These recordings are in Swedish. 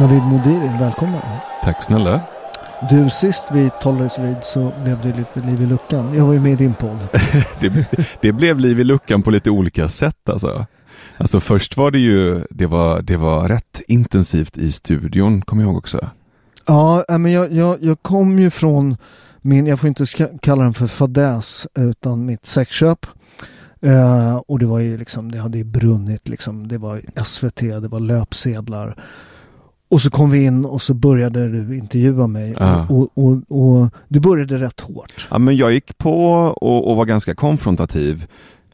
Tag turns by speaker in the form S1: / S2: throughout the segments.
S1: Navid Modiri, välkommen.
S2: Tack snälla.
S1: Du, sist vi talades vid så blev det lite liv i luckan. Jag var ju med i din podd.
S2: det, det blev liv i luckan på lite olika sätt alltså. Alltså först var det ju, det var, det var rätt intensivt i studion, kommer jag ihåg också.
S1: Ja, men jag, jag, jag kom ju från min, jag får inte kalla den för fadäs, utan mitt sexköp. Uh, och det var ju liksom, det hade ju brunnit liksom. Det var SVT, det var löpsedlar. Och så kom vi in och så började du intervjua mig ja. och, och, och, du började rätt hårt.
S2: Ja men jag gick på och, och var ganska konfrontativ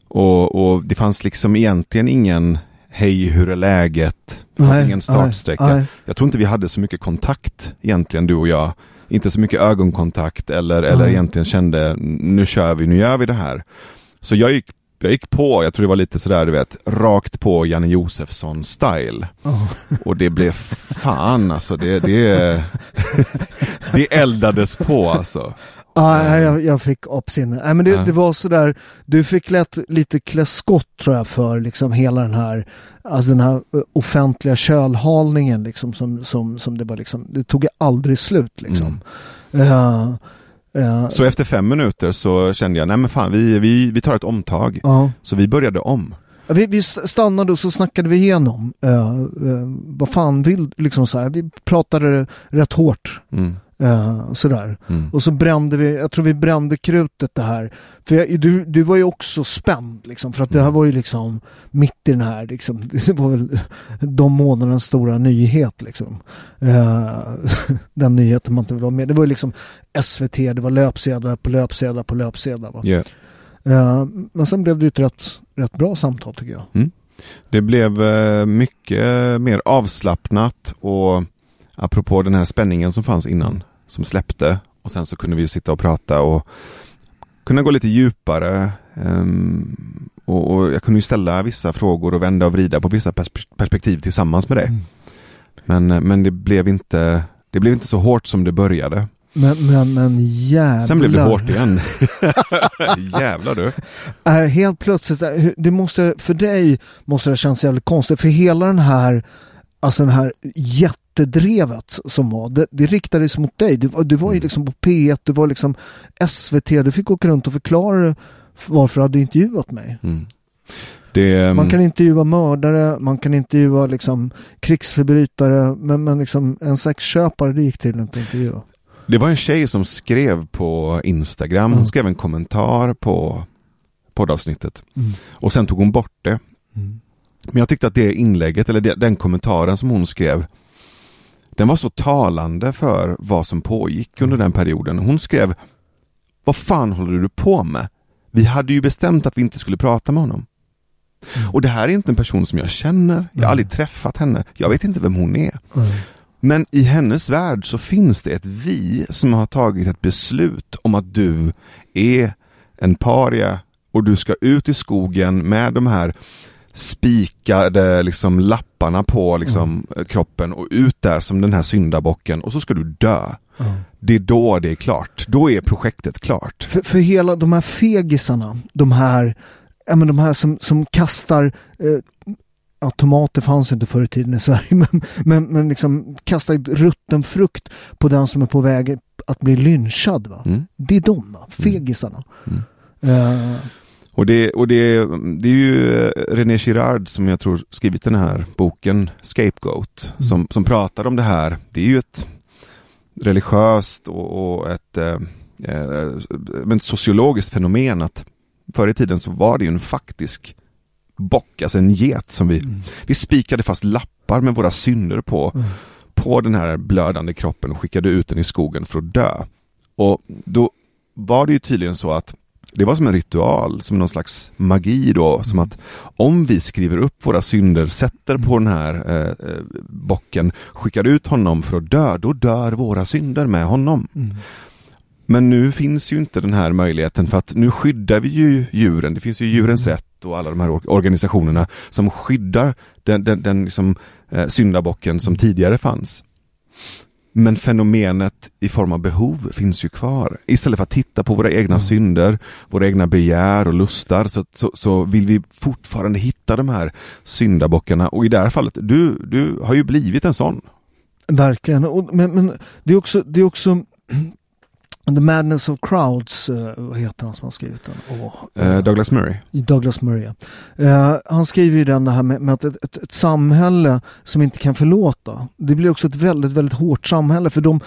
S2: och, och, det fanns liksom egentligen ingen hej hur är läget? Det fanns nej, ingen startsträcka. Nej, nej. Jag tror inte vi hade så mycket kontakt egentligen du och jag. Inte så mycket ögonkontakt eller, eller egentligen kände nu kör vi, nu gör vi det här. Så jag gick jag gick på, jag tror det var lite sådär du vet, rakt på Janne Josefsson style. Oh. Och det blev fan alltså, det, det, det eldades på alltså.
S1: Ja, jag, jag fick uppsinne. Nej, men det, ja. det var sådär, du fick lätt lite klä skott tror jag för liksom hela den här, alltså den här offentliga kölhalningen liksom som, som, som det var liksom, det tog aldrig slut liksom. Mm. Uh,
S2: Så efter fem minuter så kände jag, nej men fan vi, vi, vi tar ett omtag. Ja. Så vi började om.
S1: Vi, vi stannade och så snackade vi igenom uh, uh, vad fan vill, liksom så här, vi pratade rätt hårt. Mm. Uh, sådär. Mm. Och så brände vi, jag tror vi brände krutet det här. För jag, du, du var ju också spänd liksom, för att det här mm. var ju liksom mitt i den här, liksom, det var väl de månadernas stora nyhet liksom. Uh, den nyheten man inte vill vara med. Det var ju liksom SVT, det var löpsedlar på löpsedlar på löpsedlar. Va? Yeah. Uh, men sen blev det ju ett rätt, rätt bra samtal tycker jag. Mm.
S2: Det blev mycket mer avslappnat och apropå den här spänningen som fanns innan, som släppte och sen så kunde vi sitta och prata och kunna gå lite djupare. Um, och, och, jag kunde ju ställa vissa frågor och vända och vrida på vissa perspektiv tillsammans med dig. Mm. Men, men det blev inte det blev inte så hårt som det började.
S1: Men, men, men jävlar.
S2: Sen blev det hårt igen. jävlar du.
S1: Äh, helt plötsligt, äh, det måste, för dig måste det kännas jävligt konstigt. För hela den här, alltså den här jätte jättedrevet som var, det, det riktades mot dig. Du, du var ju mm. liksom på P1, du var liksom SVT, du fick åka runt och förklara varför du hade intervjuat mig. Mm. Det, um... Man kan intervjua mördare, man kan intervjua liksom krigsförbrytare, men, men liksom en sexköpare, det gick tydligen inte att intervjua.
S2: Det var en tjej som skrev på Instagram, hon mm. skrev en kommentar på poddavsnittet. Mm. Och sen tog hon bort det. Mm. Men jag tyckte att det inlägget, eller den kommentaren som hon skrev, den var så talande för vad som pågick under den perioden. Hon skrev Vad fan håller du på med? Vi hade ju bestämt att vi inte skulle prata med honom. Mm. Och det här är inte en person som jag känner, jag har aldrig träffat henne, jag vet inte vem hon är. Mm. Men i hennes värld så finns det ett vi som har tagit ett beslut om att du är en paria och du ska ut i skogen med de här spikade liksom lapparna på liksom mm. kroppen och ut där som den här syndabocken och så ska du dö. Mm. Det är då det är klart. Då är projektet klart.
S1: För, för hela de här fegisarna, de här, ja, men de här som, som kastar eh, ja, tomater fanns inte förr i tiden i Sverige, men, men, men liksom kastar rutten frukt på den som är på väg att bli lynchad. Va? Mm. Det är de, va? fegisarna. Mm.
S2: Uh, och det, och det, det är ju eh, René Girard som jag tror skrivit den här boken Scapegoat mm. som, som pratar om det här. Det är ju ett religiöst och, och ett eh, eh, men sociologiskt fenomen att förr i tiden så var det ju en faktisk bock, alltså en get som vi, mm. vi spikade fast lappar med våra synder på, mm. på den här blödande kroppen och skickade ut den i skogen för att dö. Och då var det ju tydligen så att det var som en ritual, som någon slags magi då, som att om vi skriver upp våra synder, sätter på den här eh, eh, bocken, skickar ut honom för att dö, då dör våra synder med honom. Mm. Men nu finns ju inte den här möjligheten för att nu skyddar vi ju djuren. Det finns ju djurens mm. rätt och alla de här organisationerna som skyddar den, den, den liksom, eh, syndabocken som tidigare fanns. Men fenomenet i form av behov finns ju kvar. Istället för att titta på våra egna mm. synder, våra egna begär och lustar så, så, så, vill vi fortfarande hitta de här syndabockarna och i det här fallet, du, du har ju blivit en sån.
S1: Verkligen, och, men, men det är också, det är också The Madness of Crowds, uh, vad heter han som har skrivit den?
S2: Oh, uh, Douglas Murray.
S1: Douglas Murray, uh, Han skriver ju den det här med, med att ett, ett, ett, samhälle som inte kan förlåta, det blir också ett väldigt, väldigt hårt samhälle för de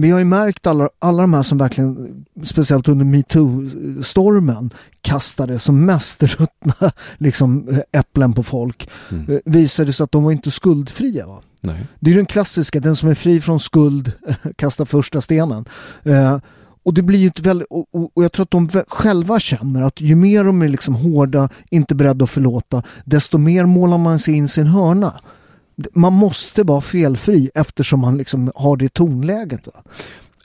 S1: vi har ju märkt alla, alla de här som verkligen, speciellt under metoo-stormen, kastade som mest ruttna liksom, äpplen på folk. Mm. Visade sig att de var inte skuldfria. Va? Nej. Det är den klassiska, den som är fri från skuld kastar första stenen. Eh, och det blir ju ett väldigt, och, och, och, jag tror att de själva känner att ju mer de är liksom hårda, inte beredda att förlåta, desto mer målar man sig in sin hörna. Man måste vara felfri eftersom man liksom har det tonläget. Va?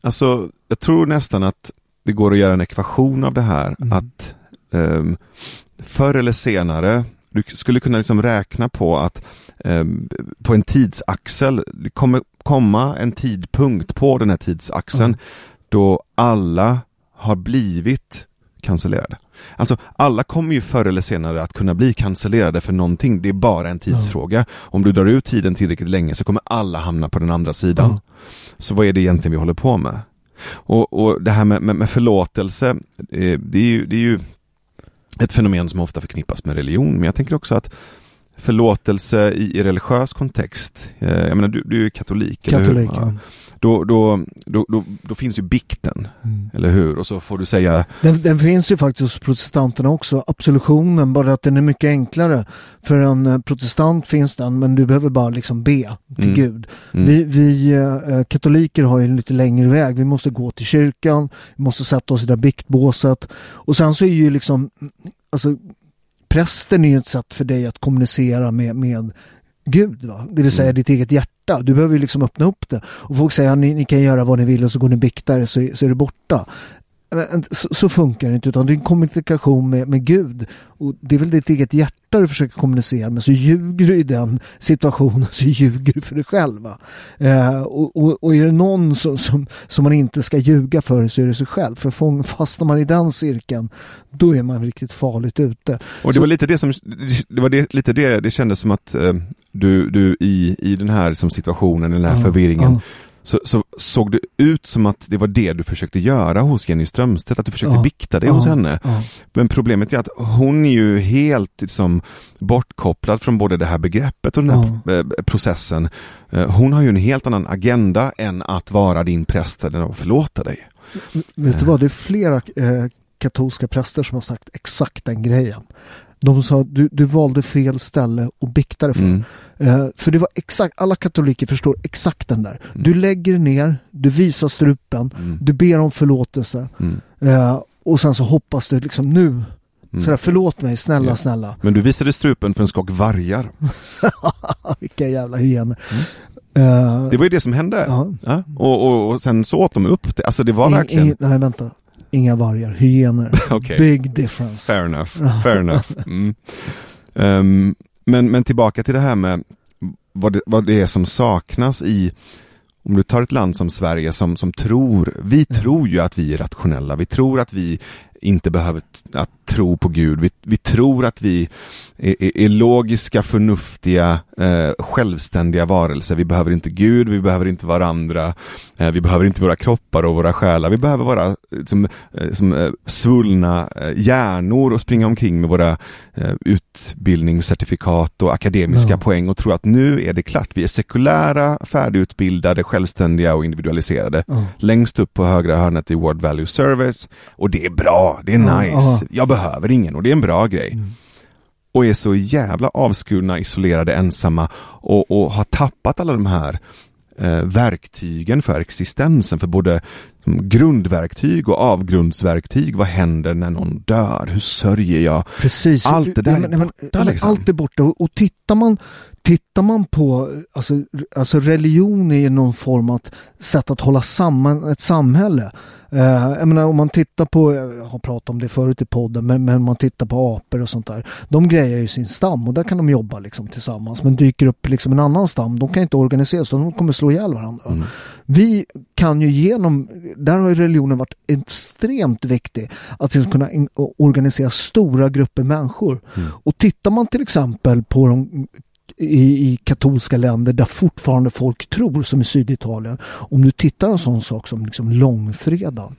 S2: Alltså, jag tror nästan att det går att göra en ekvation av det här. Mm. Att um, förr eller senare, du skulle kunna liksom räkna på att um, på en tidsaxel, det kommer komma en tidpunkt på den här tidsaxeln mm. då alla har blivit cancellerade. Alltså alla kommer ju förr eller senare att kunna bli cancellerade för någonting, det är bara en tidsfråga. Mm. Om du drar ut tiden tillräckligt länge så kommer alla hamna på den andra sidan. Mm. Så vad är det egentligen vi håller på med? Och, och det här med, med, med förlåtelse, eh, det, är ju, det är ju ett fenomen som ofta förknippas med religion, men jag tänker också att förlåtelse i, i religiös kontext, eh, jag menar du, du är katolik,
S1: katolik eller hur? Ja
S2: då, då, då, då, då finns ju bikten, mm. eller hur? Och så får du säga...
S1: Den, den, finns ju faktiskt hos protestanterna också, absolutionen, bara att den är mycket enklare. För en eh, protestant finns den, men du behöver bara liksom be till mm. Gud. Mm. Vi, vi äh, katoliker har ju en lite längre väg, vi måste gå till kyrkan, vi måste sätta oss i det där biktbåset. Och sen så är ju liksom, alltså prästen är ju ett sätt för dig att kommunicera med, med Gud, va? det vill säga mm. ditt eget hjärta. Du behöver ju liksom öppna upp det. Och folk säger att ni, ni, kan göra vad ni vill och så går ni biktar så, så är det borta. Så, så, funkar det inte utan det är en kommunikation med, med Gud. Och det är väl ditt eget hjärta du försöker kommunicera med så ljuger du i den situationen så ljuger du för dig själv. Eh, och, och, och, är det någon som, som, som, man inte ska ljuga för så är det sig själv. För fastnar man i den cirkeln då är man riktigt farligt ute.
S2: Och det så, var lite det som det var det, lite det det kändes som att eh, du, du i, i den här som situationen, den här ja, förvirringen ja så, så, såg det ut som att det var det du försökte göra hos Jenny Strömstedt, att du försökte ja, bikta det ja, hos henne. Ja. Men problemet är att hon är ju helt liksom, bortkopplad från både det här begreppet och den här ja. Eh, processen. Eh, hon har ju en helt annan agenda än att vara din präst eller att förlåta dig.
S1: Vet du vad, det är flera eh, katolska präster som har sagt exakt den grejen. De sa du, du valde fel ställe och biktade för. Mm. Uh, för det var exakt, alla katoliker förstår exakt den där. Mm. Du lägger ner, du visar strupen, mm. du ber om förlåtelse. Uh, och sen så hoppas du liksom nu Mm. Sådär, förlåt mig, snälla, ja. snälla.
S2: Men du visade strupen för en skock vargar.
S1: Vilka jävla hyener. Mm.
S2: Uh, det var ju det som hände. Ja. ja. Och, och, och, sen så åt de upp det. Alltså det var in, verkligen... In,
S1: nej, vänta. Inga vargar, hyener. okay. Big difference.
S2: Fair enough. Fair enough. Mm. Um, men, men tillbaka till det här med vad det, vad det är som saknas i om du tar ett land som Sverige som, som tror, vi tror ju att vi är rationella, vi tror att vi inte behöver att tro på Gud. Vi, vi tror att vi är, är, logiska, förnuftiga, eh, självständiga varelser. Vi behöver inte Gud, vi behöver inte varandra, eh, vi behöver inte våra kroppar och våra själar. Vi behöver vara som, eh, som eh, svullna eh, hjärnor och springa omkring med våra eh, utbildningscertifikat och akademiska ja. poäng och tro att nu är det klart. Vi är sekulära, färdigutbildade, självständiga och individualiserade. Ja. Längst upp på högra hörnet i World Value Service och det är bra, det är nice. Jag behöver ingen och det är en bra grej. Mm. Och är så jävla avskurna, isolerade, ensamma och, och har tappat alla de här eh, verktygen för existensen, för både grundverktyg och avgrundsverktyg. Vad händer när någon dör? Hur sörjer jag?
S1: Precis.
S2: Allt det där är borta. Liksom.
S1: Allt är borta och, och tittar man Tittar man på, alltså, alltså religion är någon form av sätt att hålla samman ett samhälle. Eh, jag menar om man tittar på, jag har pratat om det förut i podden, men, men om man tittar på apor och sånt där. De grejer ju sin stam och där kan de jobba liksom tillsammans. Men dyker upp liksom en annan stam, de kan inte organisera sig, de kommer slå ihjäl varandra. Mm. Vi kan ju genom, där har ju religionen varit extremt viktig, att liksom kunna organisera stora grupper människor. Mm. Och tittar man till exempel på de i, i katolska länder där fortfarande folk tror, som i Syditalien. Om du tittar på en sån sak som liksom långfredagen.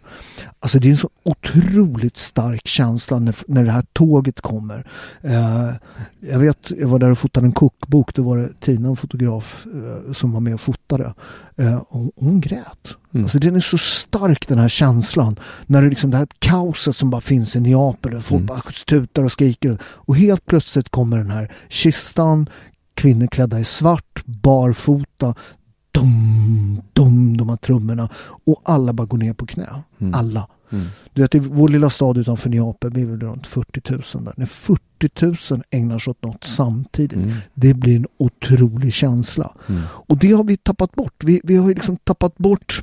S1: Alltså det är en så otroligt stark känsla när, när det här tåget kommer. Eh, jag vet, jag var där och fotade en kokbok. Då var det Tina, en fotograf, eh, som var med och fotade. Eh, och hon grät. Mm. Alltså den är så stark den här känslan. När det liksom det här kaoset som bara finns i Neapel. Folk mm. bara tutar och skriker. Och helt plötsligt kommer den här kistan, kvinnor klädda i svart, barfota, dum, dum, de här trummorna. Och alla bara går ner på knä. Mm. Alla. Mm. Du vet, i vår lilla stad utanför Neapel blir det runt 40 000 där. När 40 000 ägnar sig åt något samtidigt. Mm. Det blir en otrolig känsla. Mm. Och det har vi tappat bort. Vi, vi har ju liksom tappat bort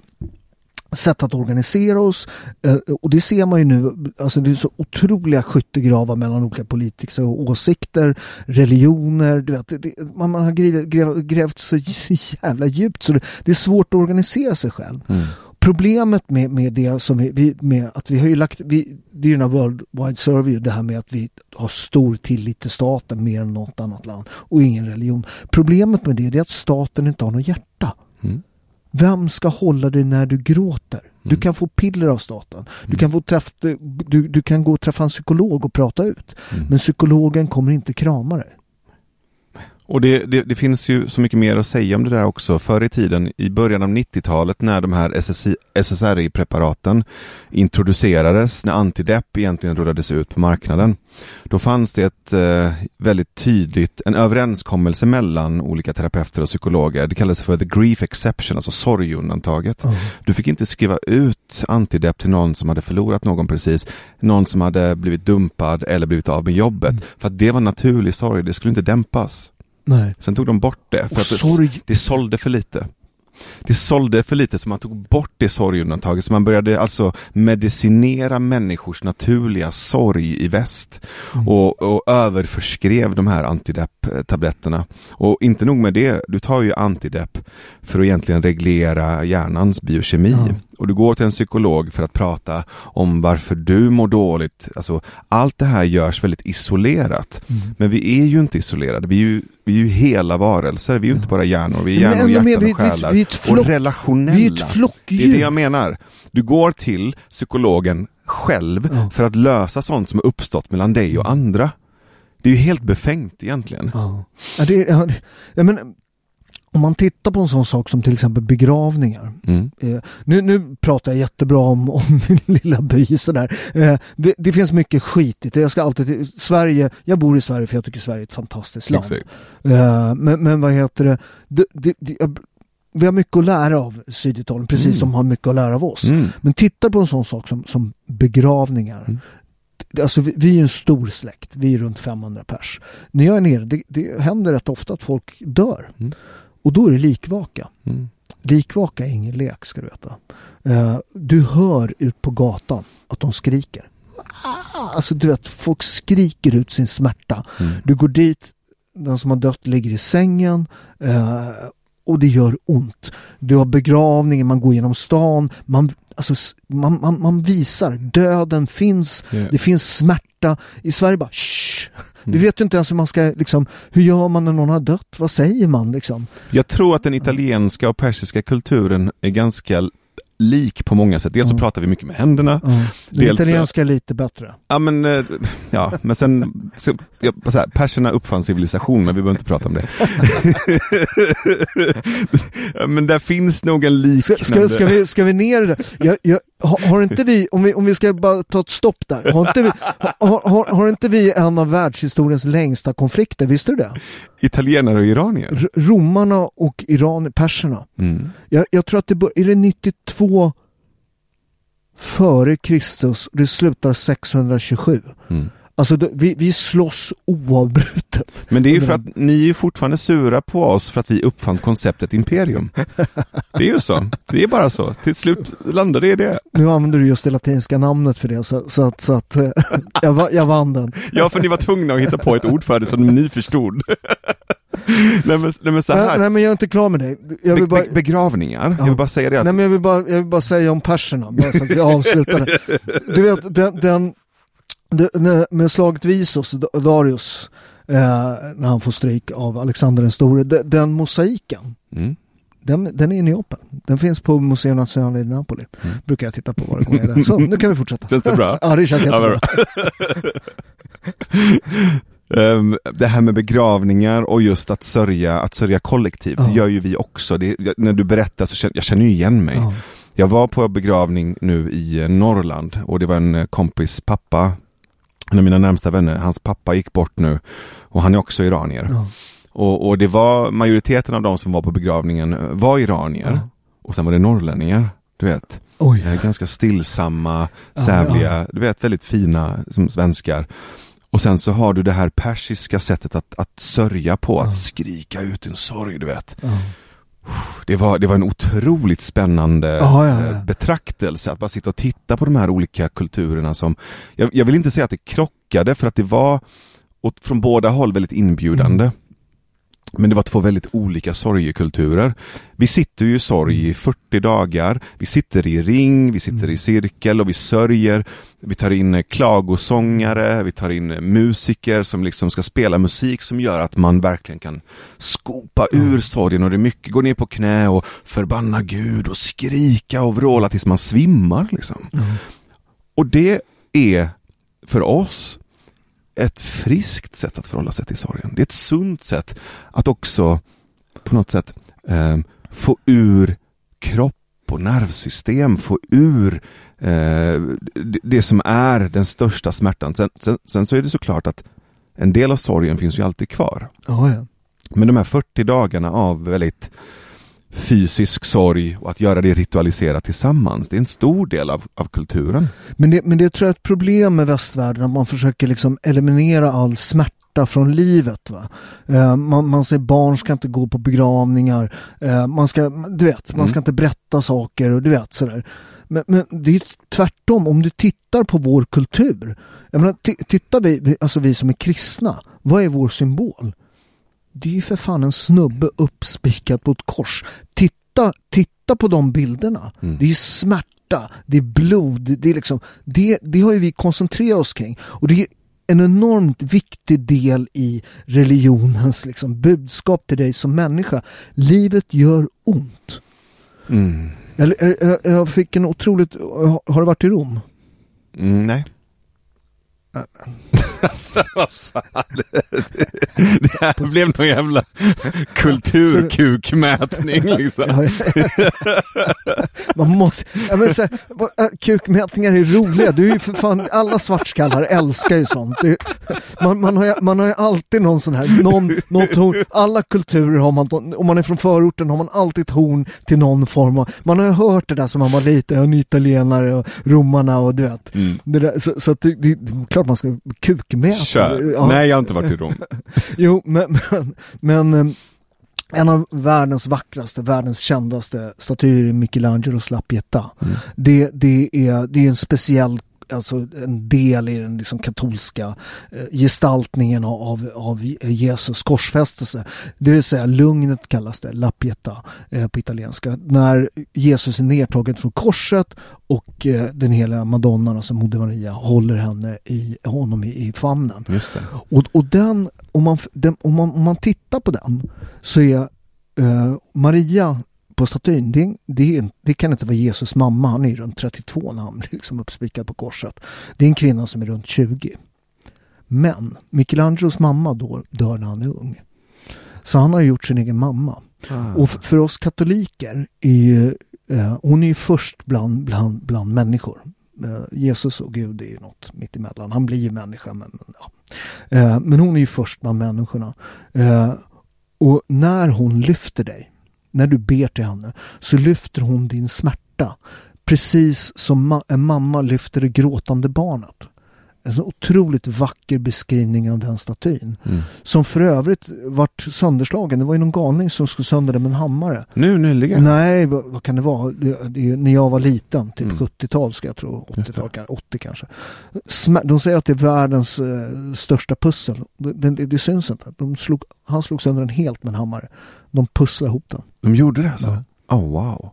S1: sätt att organisera oss. Eh, och det ser man ju nu, alltså det är så otroliga skyttegravar mellan olika politiska åsikter, religioner, du vet, det, man, man har grävt, grävt så jävla djupt så det, det, är svårt att organisera sig själv. Mm. Problemet med, med det som vi, med att vi har ju lagt, vi, det är ju den här World Wide Survey, det här med att vi har stor tillit till staten mer än något annat land och ingen religion. Problemet med det är att staten inte har något hjärta. Mm. Vem ska hålla dig när du gråter? Du mm. kan få piller av staten. Du, mm. kan få träff, du, du kan gå och träffa en psykolog och prata ut. Mm. Men psykologen kommer inte krama dig.
S2: Och det, det, det, finns ju så mycket mer att säga om det där också. Förr i tiden, i början av 90-talet när de här SSRI-preparaten introducerades, när antidepp egentligen rullades ut på marknaden. Då fanns det ett eh, väldigt tydligt, en överenskommelse mellan olika terapeuter och psykologer. Det kallades för the grief exception, alltså sorgundantaget. Mm. Du fick inte skriva ut antidepp till någon som hade förlorat någon precis, någon som hade blivit dumpad eller blivit av med jobbet. Mm. För att det var naturlig sorg, det skulle inte dämpas.
S1: Nej.
S2: Sen tog de bort det, för att sorg... det, det sålde för lite. Det sålde för lite så man tog bort det sorgundantaget, så man började alltså medicinera människors naturliga sorg i väst mm. och, och överförskrev de här antidepp-tabletterna. Och inte nog med det, du tar ju antidepp för att egentligen reglera hjärnans biokemi. Ja och du går till en psykolog för att prata om varför du mår dåligt. Alltså, allt det här görs väldigt isolerat. Mm. Men vi är ju inte isolerade. Vi är ju, vi är ju hela varelser. Vi är ju inte bara hjärnor. Vi är hjärnor, och hjärtan och själar. Vi, vi, flock, och relationella.
S1: Vi är ett flockdjur.
S2: Det är det jag menar. Du går till psykologen själv ja. för att lösa sånt som uppstått mellan dig och andra. Det är ju helt befängt egentligen.
S1: Ja. Ja, det, ja, men om man tittar på en sån sak som till exempel begravningar. Mm. Eh, nu, nu pratar jag jättebra om, om min lilla by sådär. Eh, det, det, finns mycket skitigt. Jag ska alltid Sverige. Jag bor i Sverige för jag tycker Sverige är ett fantastiskt land. Eh, men, men vad heter det? det, det, det vi har mycket att lära av Syditalien, precis mm. som har mycket att lära av oss. Mm. Men titta på en sån sak som, som begravningar. Mm. Alltså vi, vi, är en stor släkt, vi är runt 500 pers. När jag är nere, det, det händer rätt ofta att folk dör. Och då är det likvaka. Mm. Likvaka är ingen lek ska du veta. Uh, du hör ut på gatan att de skriker. Alltså du vet, folk skriker ut sin smärta. Mm. Du går dit, den som har dött ligger i sängen uh, och det gör ont. Du har begravningen, man går genom stan, man, alltså, man, man, man visar, döden finns, yeah. det finns smärta. I Sverige bara shh. Vi vet ju inte ens hur man ska, liksom, hur gör man när någon har dött? Vad säger man liksom?
S2: Jag tror att den italienska och persiska kulturen är ganska lik på många sätt. Dels så pratar vi mycket med händerna.
S1: Mm. Dels, italienska är lite bättre.
S2: Ja men, eh, ja, men sen, så, ja, så här, perserna uppfann civilisation men vi behöver inte prata om det. men där finns nog en liknande.
S1: Ska, ska, vi, ska vi ner det? Jag, jag, har, har, inte vi, om vi, om vi ska bara ta ett stopp där, har inte vi, har, har, har inte vi en av världshistoriens längsta konflikter, visste du det?
S2: Italienare och iranier? R
S1: romarna och iran, perserna. Mm. Jag, jag, tror att det är det 92 före Kristus, det slutar 627. Mm. Alltså vi, vi slåss oavbrutet.
S2: Men det är ju för att ni är fortfarande sura på oss för att vi uppfann konceptet imperium. Det är ju så. Det är bara så. Till slut landar det i det.
S1: Nu använder du just det latinska namnet för det så, så att, så att eh, jag, jag vann den.
S2: Ja, för ni var tvungna att hitta på ett ord för det som ni förstod. nej, men, nej, men så här.
S1: Nej, men jag är inte klar med dig.
S2: Jag vill bara... Be begravningar, ja. jag vill bara säga det att...
S1: Nej men jag vill bara, jag vill bara säga om perserna, bara så att vi avslutar det. Du vet, den, den med slaget Visos, Darius, eh, när han får stryk av Alexander den store, de, den mosaiken, mm. den, den är i Neapel. Den finns på Museum Nazionale i Napoli. Mm. Brukar jag titta på varje gång jag är där. Så, nu kan vi fortsätta.
S2: Känns det bra?
S1: ja, det känns jättebra.
S2: Um, det här med begravningar och just att sörja, att sörja kollektivt, ja. det gör ju vi också. Det, när du berättar så känner jag känner ju igen mig. Ja. Jag var på begravning nu i eh, Norrland och det var en eh, kompis pappa en av mina närmsta vänner, hans pappa gick bort nu och han är också iranier. Ja. Och, och, det var majoriteten av de som var på begravningen eh, var iranier ja. och sen var det norrlänningar, du vet. Oj. Eh, ganska stillsamma, sävliga, ja, du vet väldigt fina som svenskar. Och sen så har du det här persiska sättet att, att sörja på, att skrika ut en sorg, du vet det var, det var en otroligt spännande oh, ja, ja. betraktelse att bara sitta och titta på de här olika kulturerna som, jag, jag vill inte säga att det krockade för att det var åt, från båda håll väldigt inbjudande. Mm. Men det var två väldigt olika sorgekulturer. Vi sitter ju i sorg i 40 dagar. Vi sitter i ring, vi sitter i mm. cirkel och vi sörjer. Vi tar in klagosångare, vi tar in musiker som liksom ska spela musik som gör att man verkligen kan skopa ur sorgen och det är mycket, gå ner på knä och förbanna Gud och skrika och vråla tills man svimmar. Liksom. Och det är för oss ett friskt sätt att förhålla sig till sorgen. Det är ett sunt sätt att också på något sätt eh, få ur kropp och nervsystem, få ur eh, det som är den största smärtan. Sen, sen, sen, så är det såklart att en del av sorgen finns ju alltid kvar.
S1: Oh, ja.
S2: Men de här 40 dagarna av väldigt fysisk sorg och att göra det ritualiserat tillsammans. Det är en stor del av, av kulturen.
S1: Men det, men det tror jag är ett problem med västvärlden att man försöker liksom eliminera all smärta från livet. Va? Eh, man, man säger barn ska inte gå på begravningar. Eh, man ska, du vet, man ska mm. inte berätta saker och du vet sådär. Men, men det är tvärtom, om du tittar på vår kultur. Jag menar, tittar vi, alltså vi som är kristna, vad är vår symbol? Det är ju för fan en snubbe uppspikad på ett kors. Titta, titta på de bilderna. Mm. Det är ju smärta, det är blod, det är liksom, det, det har ju vi koncentrerat oss kring. Och det är en enormt viktig del i religionens liksom, budskap till dig som människa. Livet gör ont. Mm. Jag, jag, jag, fick en otroligt... Har du varit i Rom?
S2: Mm, nej. Alltså, vad fan. Det här blev någon jävla kulturkukmätning liksom.
S1: Man måste, jag menar, så här, äh, kukmätningar är roliga. Du är ju för fan, alla svartskallar älskar ju sånt. Det, man, man, har ju, man har ju alltid någon sån här, någon, något horn. Alla kulturer har man, om man är från förorten har man alltid ett horn till någon form av, man har ju hört det där som man var liten, en italienare och romarna och du vet. Mm. Det där, så, så att det, det, klart man ska kukmäta.
S2: Ja. Nej, jag har inte varit i Rom.
S1: jo, men, men, men eh, en av världens vackraste, världens kändaste statyer är Michelangelos La Pietà. Mm. Det, det, är, det är en speciell alltså en del i den liksom katolska eh, gestaltningen av, av Jesus korsfästelse. Det vill säga lugnet kallas det, la pietà eh, på italienska. När Jesus är nedtagen från korset och eh, den heliga madonnan, alltså Moder Maria, håller henne i, honom i, i famnen. Och, och den, om man, den, om, man, om man tittar på den så är eh, Maria på statyn, det, det, det, kan inte vara Jesus mamma. Han är runt 32 när han blir liksom uppspikad på korset. Det är en kvinna som är runt 20. Men Michelangelos mamma då dör när han är ung. Så han har gjort sin egen mamma. Ah. Och för oss katoliker är ju, eh, hon är ju först bland, bland, bland människor. Eh, Jesus och Gud är ju något mittemellan. Han blir ju människa men, ja. Eh, men hon är ju först bland människorna. Eh, och när hon lyfter dig när du ber till henne så lyfter hon din smärta. Precis som en mamma lyfter det gråtande barnet. En så otroligt vacker beskrivning av den statyn. Mm. Som för övrigt vart sönderslagen. Det var ju någon galning som skulle sönder den med en hammare.
S2: Nu nyligen?
S1: Nej, vad, vad kan det vara? Det, det, när jag var liten, typ mm. 70-tal ska jag tro. 80-tal, 80 kanske. Smär, de säger att det är världens eh, största pussel. Det, det, det syns inte. De slog, han slog sönder den helt med en hammare. De pusslade ihop den.
S2: De gjorde det alltså? Ja. Oh, wow.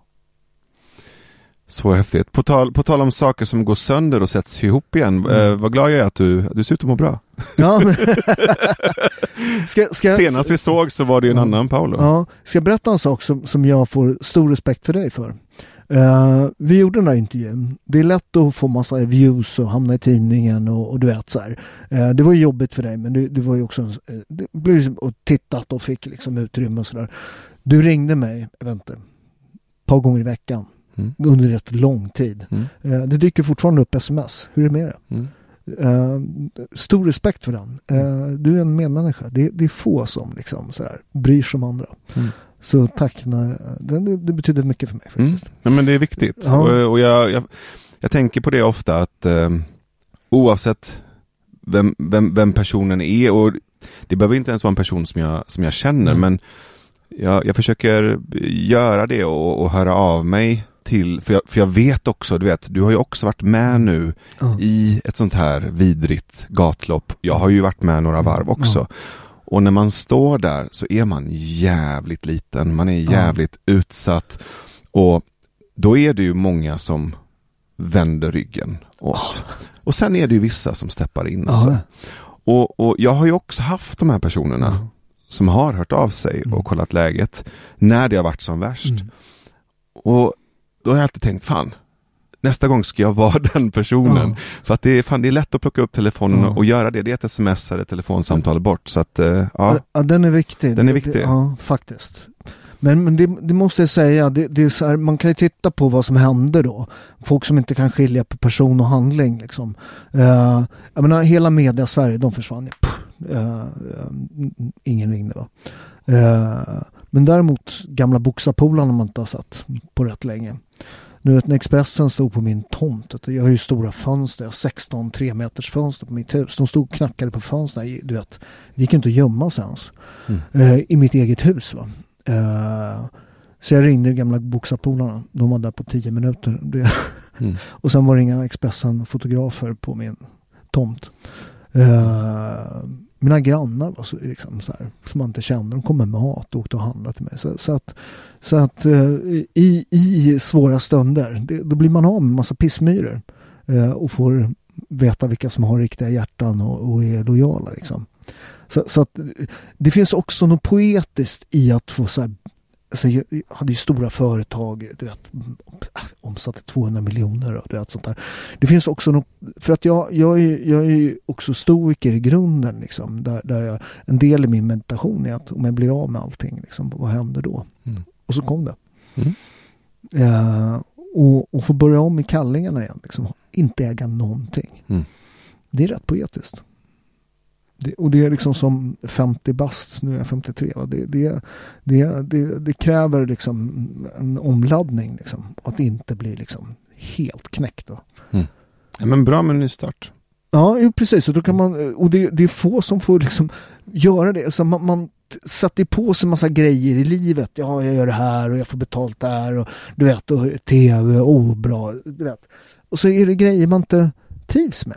S2: Så häftigt. På tal, på tal om saker som går sönder och sätts ihop igen. Mm. Eh, vad glad jag är att du, du ser ut att må bra. Ja, men... ska, ska... Senast vi såg så var det ju en ja. annan Paolo.
S1: Ja. Ska jag berätta en sak som, som jag får stor respekt för dig för? Uh, vi gjorde den där intervjun. Det är lätt att få massa views och hamna i tidningen och, och du vet så här. Uh, det var jobbigt för dig men det, det var ju också, uh, det blev och tittat och fick liksom utrymme och sådär. Du ringde mig, jag vet inte, ett par gånger i veckan mm. under rätt lång tid. Mm. Uh, det dyker fortfarande upp sms. Hur är det med det? Mm. Uh, stor respekt för den. Uh, du är en medmänniska. Det, det är få som liksom sådär, bryr sig om andra. Mm. Så tack, det, det betyder mycket för mig
S2: mm. faktiskt. Mm. Ja, men det är viktigt. Ja. Och, och jag, jag, jag, tänker på det ofta att eh, oavsett vem, vem, vem, personen är och det behöver inte ens vara en person som jag, som jag känner mm. men jag, jag försöker göra det och, och höra av mig till, för jag, för jag vet också, du vet, du har ju också varit med nu mm. i ett sånt här vidrigt gatlopp. Jag har ju varit med några varv också. Mm. Och när man står där så är man jävligt liten, man är jävligt ja. utsatt. Och då är det ju många som vänder ryggen åt. Oh. Och sen är det ju vissa som steppar in. Alltså. Oh. Och, och, jag har ju också haft de här personerna oh. som har hört av sig mm. och kollat läget när det har varit som värst. Mm. Och då har jag alltid tänkt, fan, nästa gång ska jag vara den personen. Ja. För att det är, fan, det är lätt att plocka upp telefonen ja. och göra det. Det är ett sms eller telefonsamtal bort. Så att, uh,
S1: ja. ja. Den är viktig.
S2: Den är viktig.
S1: Ja, faktiskt. Men, men det, det, måste jag säga, det, det, är så här, man kan ju titta på vad som hände då. Folk som inte kan skilja på person och handling. Liksom. Uh, jag menar, hela media Sverige, de försvann. Uh, uh, ingen ringde va. Men däremot gamla boxarpolarna man inte har sett på rätt länge. Nu när Expressen stod på min tomt, jag har ju stora fönster, jag har 16 3 meters fönster på mitt hus. De stod och knackade på fönstren, du vet. Det gick inte att gömma sig ens. Mm. Uh, I mitt eget hus va. Uh, så jag ringde gamla boxarpolarna. De var där på 10 minuter. mm. och sen var det inga Expressen-fotografer på min tomt. Uh, mina grannar var så, liksom, så här, som man inte kände, de kom med mat och åkte och handlade till mig. Så, så att, så att eh, i, i svåra stunder, det, då blir man av med massa pissmyror eh, och får veta vilka som har riktiga hjärtan och, och är lojala. Liksom. Så, så, att det finns också något poetiskt i att få så här, alltså, jag hade ju stora företag, du vet, omsatte 200 miljoner och du vet, sånt där. Det finns också något, för att jag, jag, är, jag är ju stoiker i grunden liksom, där, där jag, en del i min meditation är att om jag blir av med allting, liksom, vad händer då? Mm. Och så kom det. Mm. Uh, och, och få börja om i kallingarna igen, liksom, inte äga någonting. Mm. Det är rätt poetiskt. Det, och det är liksom som 50 bast, nu är jag 53. Va? Det, det, det, det, det kräver liksom en omladdning. Liksom, att inte bli liksom helt knäckt. Mm.
S2: Ja, men bra med nystart.
S1: Ja, precis. Och, då kan man, och det, det är få som får liksom göra det. Alltså man, man satte på sig massa grejer i livet. Ja, jag gör det här och jag får betalt där och du vet, och tv, oh bra, du vet. Och så är det grejer man inte trivs med.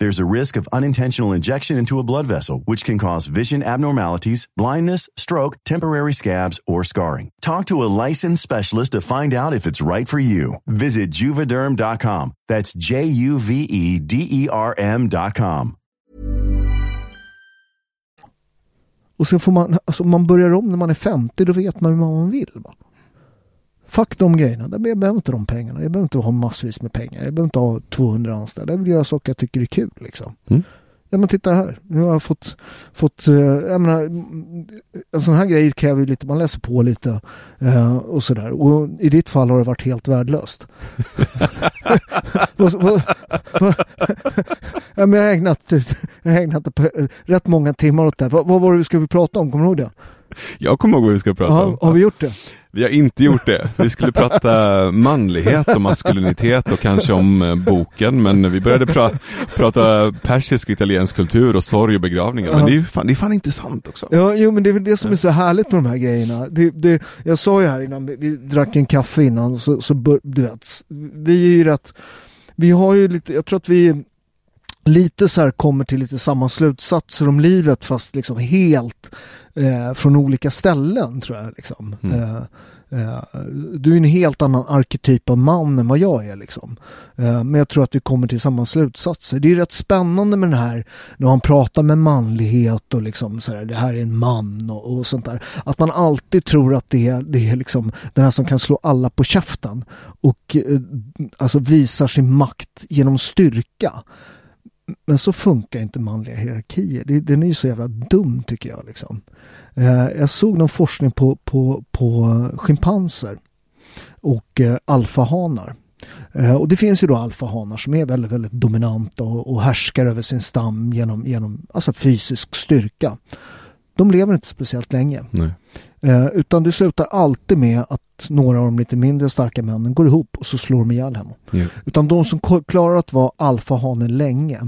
S3: There's a risk of unintentional injection into a blood vessel, which can cause vision abnormalities, blindness, stroke, temporary scabs, or scarring. Talk to a licensed specialist to find out if it's right for you. Visit juvederm.com. That's J U V E D E R M.com.
S1: Och sen får man, alltså man börjar om när man är 50, då vet man vad man vill. Va? Fuck de grejerna. Jag behöver inte de pengarna. Jag behöver inte ha massvis med pengar. Jag behöver inte ha 200 anställda. Jag vill göra saker jag tycker är kul liksom. Mm. Ja men titta här. Nu har jag fått, fått uh, jag menar, en sån här grej kräver ju lite, man läser på lite uh, och sådär. Och i ditt fall har det varit helt värdelöst. ja, men jag har ägnat, jag har ägnat rätt många timmar åt det här. Vad, vad var det vi skulle prata om? Kommer du ihåg det?
S2: Jag kommer ihåg vad vi ska prata
S1: ja,
S2: om.
S1: Har vi gjort det?
S2: Vi har inte gjort det. Vi skulle prata manlighet och maskulinitet och kanske om eh, boken, men vi började pra prata persisk och italiensk kultur och sorg och begravningar. Men det är, fan, det är fan intressant också.
S1: Ja, jo, men det är väl det som är så härligt med de här grejerna. Det, det, jag sa ju här innan, vi drack en kaffe innan, så, så bör, du vet, vi är ju rätt, vi har ju lite, jag tror att vi lite så här kommer till lite samma slutsatser om livet fast liksom helt eh, från olika ställen tror jag. Liksom. Mm. Eh, eh, du är en helt annan arketyp av man än vad jag är. Liksom. Eh, men jag tror att vi kommer till samma slutsatser. Det är rätt spännande med den här när man pratar med manlighet och liksom så här, det här är en man och, och sånt där. Att man alltid tror att det är, det är liksom den här som kan slå alla på käften och eh, alltså visar sin makt genom styrka. Men så funkar inte manliga hierarkier. den är ju så jävla dum tycker jag. Liksom. Eh, jag såg någon forskning på, på, på schimpanser och eh, alfahanar. Eh, och det finns ju då alfahanar som är väldigt, väldigt dominanta och, och härskar över sin stam genom, genom alltså fysisk styrka. De lever inte speciellt länge. Eh, utan det slutar alltid med att några av de lite mindre starka männen går ihop och så slår de ihjäl henne. Yeah. Utan de som klarar att vara alfahanen länge